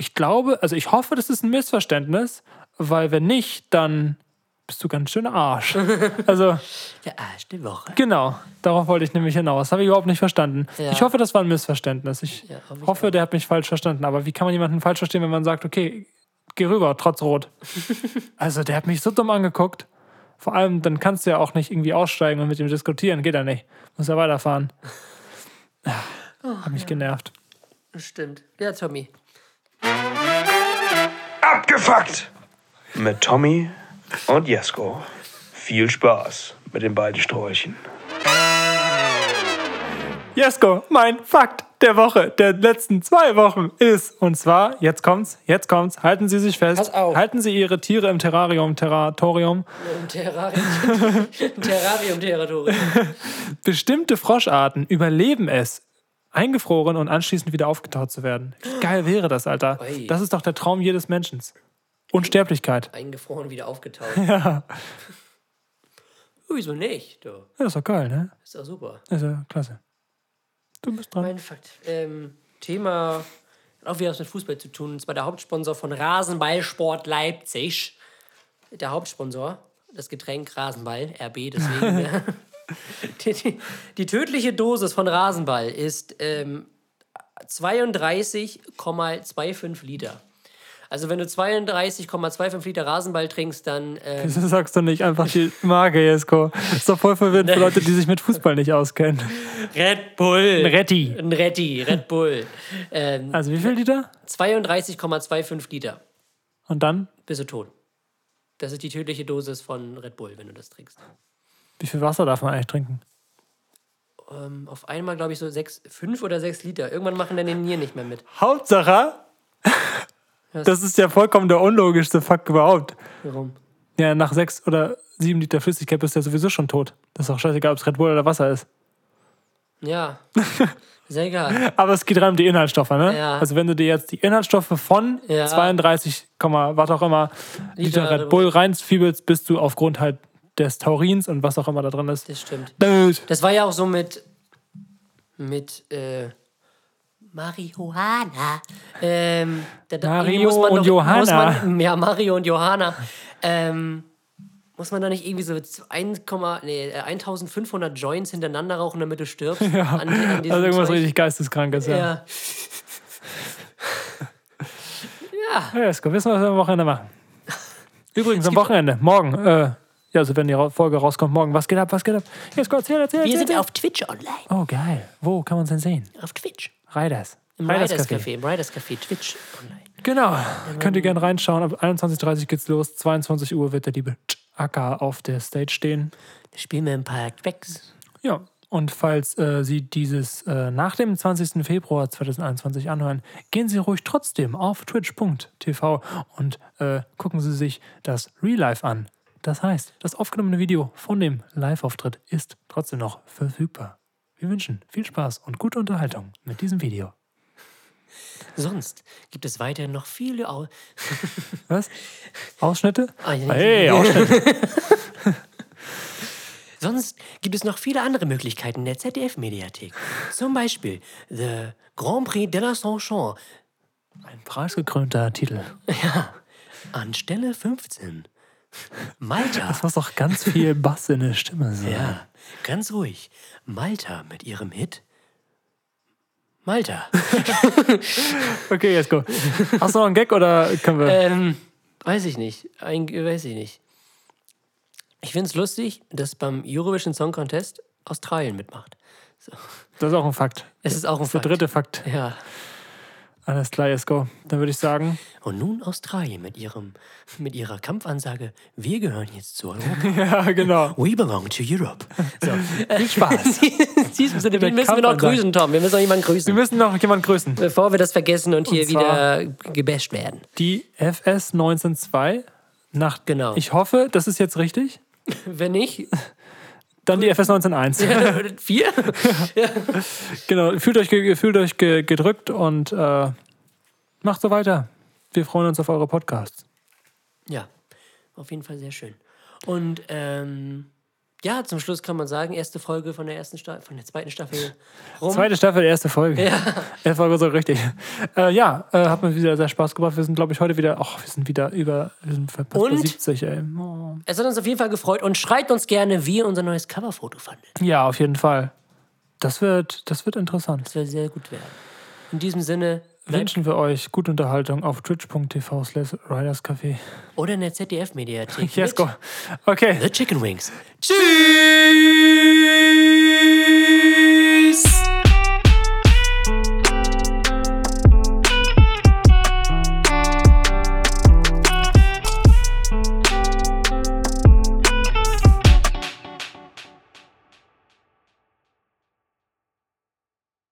ich glaube, also ich hoffe, das ist ein Missverständnis, weil wenn nicht, dann bist du ganz schön Arsch. *laughs* Also, Der Arsch der Woche. genau, darauf wollte ich nämlich hinaus. Habe ich überhaupt nicht verstanden. Ja. Ich hoffe, das war ein Missverständnis. Ich Ja, hoffe ich hoffe, der hat mich falsch verstanden. Aber wie kann man jemanden falsch verstehen, wenn man sagt, okay, geh rüber, trotz Rot? *laughs* also, der hat mich so dumm angeguckt. Vor allem, dann kannst du ja auch nicht irgendwie aussteigen und mit ihm diskutieren. Geht ja nicht. Muss ja weiterfahren. *laughs* Hat mich genervt. Stimmt. Ja, Tommy. Abgefuckt! Mit Tommy und Jesko. Viel Spaß mit den beiden Sträuchen. Jesko, mein Fakt der Woche, der letzten zwei Wochen ist, und zwar, jetzt kommt's, jetzt kommt's, halten Sie sich fest, Pass auf. halten Sie Ihre Tiere im Terrarium, Terratorium. Im Terrarium. *laughs* Terrarium-Territorium. Bestimmte Froscharten überleben es, eingefroren und anschließend wieder aufgetaut zu werden. Wie geil wäre das, Alter? Das ist doch der Traum jedes Menschen. Unsterblichkeit. Eingefroren, wieder aufgetaut. *laughs* Ja. Wieso nicht? Du. Ja, ist doch geil, ne? Ist doch super. Ist ja klasse. Du bist dran. Mein Fakt. Ähm, Thema hat auch wieder was mit Fußball zu tun. Und zwar der Hauptsponsor von Rasenballsport Leipzig. Der Hauptsponsor, das Getränk Rasenball, RB, deswegen. *laughs* äh, *laughs* die, die, die tödliche Dosis von Rasenball ist ähm, 32,25 Liter. Also wenn du 32,25 Liter Rasenball trinkst, dann ähm, Wieso sagst du nicht einfach die Marke, Jesko? Ist doch voll verwirrend für Leute, die sich mit Fußball nicht auskennen. Red Bull. Retti. Ein Retti, Red Bull. ähm, Also wie viel Liter? 32,25 Liter. Und dann? Bist du tot. Das ist die tödliche Dosis von Red Bull, wenn du das trinkst. Wie viel Wasser darf man eigentlich trinken? Ähm, auf einmal, glaube ich, so sechs, fünf oder sechs Liter. Irgendwann machen dann den Nieren nicht mehr mit. Hauptsache, das ist ja vollkommen der unlogischste Fakt überhaupt. Warum? Ja, nach sechs oder sieben Liter Flüssigkeit bist du ja sowieso schon tot. Das ist auch scheißegal, ob es Red Bull oder Wasser ist. Ja. *laughs* Sehr egal. Aber es geht rein um die Inhaltsstoffe, ne? Ja. Also wenn du dir jetzt die Inhaltsstoffe von Ja. 32, was auch immer Liter Liter Red Bull reinfiebelst, bist du aufgrund halt des Taurins und was auch immer da drin ist. Das stimmt. Död. Das war ja auch so mit. mit. Äh, Marihuana. Ähm, da, Mario und doch- Johanna. Muss man, ja, Mario und Johanna. Ähm, muss man da nicht irgendwie so 1, nee, äh, 1500 Joints hintereinander rauchen, damit du stirbst? *laughs* Ja. An, an Also irgendwas Zeug? richtig Geisteskrankes, ja. Ja. *laughs* Ja, Jesko, wissen wir, was wir am Wochenende machen. *laughs* Übrigens, am Wochenende, morgen, äh, ja, also wenn die Folge rauskommt, morgen, was geht ab, was geht ab? Jesko, erzähl, erzähl, Wir erzähl, sind auf Twitch online. Oh, geil. Wo kann man uns denn sehen? Auf Twitch. Riders. Im Riders Riders Café. Café. Im Riders Café Twitch online. Genau. Könnt ihr gerne reinschauen. Ab 21.30 Uhr geht's los. 22 Uhr wird der liebe Akka auf der Stage stehen. Da spielen wir ein paar Tracks. Ja. Und falls äh, Sie dieses äh, nach dem 20. Februar 2021 anhören, gehen Sie ruhig trotzdem auf twitch.tv und äh, gucken Sie sich das Real Life an. Das heißt, das aufgenommene Video von dem Live-Auftritt ist trotzdem noch verfügbar. Wir wünschen viel Spaß und gute Unterhaltung mit diesem Video. Sonst gibt es weiterhin noch viele Au *laughs* Was? Ausschnitte? Ah, ja, Hey, Ausschnitte. *laughs* Sonst gibt es noch viele andere Möglichkeiten der ZDF-Mediathek. Zum Beispiel The Grand Prix de la Sanchon Ein preisgekrönter Titel. an Stelle 15. Malta. Das muss doch ganz viel Bass in der Stimme sein. Ja, ganz ruhig. Malta mit ihrem Hit. Malta. *laughs* Okay, jetzt go. Hast du noch einen Gag oder können wir. ähm, weiß ich nicht. Ein, weiß ich nicht. Ich finde es lustig, dass beim Eurovision Song Contest Australien mitmacht. Das ist auch ein Fakt. Es ist auch ein Das ist der Fakt. dritte Fakt. Ja. Alles klar, go. Dann würde ich sagen, Und nun Australien mit ihrem mit ihrer Kampfansage, wir gehören jetzt zu Europa. *laughs* ja, genau. We belong to Europe. So. *laughs* Viel Spaß. In diesem Sinne, wen müssen wir noch grüßen, Tom? Wir müssen noch jemanden Wir grüßen, müssen noch jemanden grüßen. bevor wir das vergessen und hier Und zwar- wieder gebasht werden. Die FS 192 nach. Genau. Ich hoffe, das ist jetzt richtig. *laughs* Wenn nicht, Dann die FS 191. *laughs* vier? Genau. Fühlt euch, fühlt euch ge gedrückt und äh, macht so weiter. Wir freuen uns auf eure Podcasts. Ja, auf jeden Fall sehr schön. Und ähm, ja, zum Schluss kann man sagen, erste Folge von der ersten Staffel, von der zweiten Staffel *laughs* rum. Zweite Staffel, erste Folge. Ja. *laughs* Erste Folge so richtig. Äh, ja, äh, hat mir wieder sehr Spaß gemacht. Wir sind, glaube ich, heute wieder, ach, wir sind wieder über, wir sind fast bei Und? 70, ey. Oh. Es hat uns auf jeden Fall gefreut und schreibt uns gerne, wie ihr unser neues Coverfoto fandet. Ja, auf jeden Fall. Das wird, das wird interessant. Das wird sehr gut werden. In diesem Sinne, Wünschen wir euch gute Unterhaltung auf twitch.tv slash riderscafé. oder in der ZDF-Mediathek. Yes, go. Okay. The Chicken Wings. Tschüss!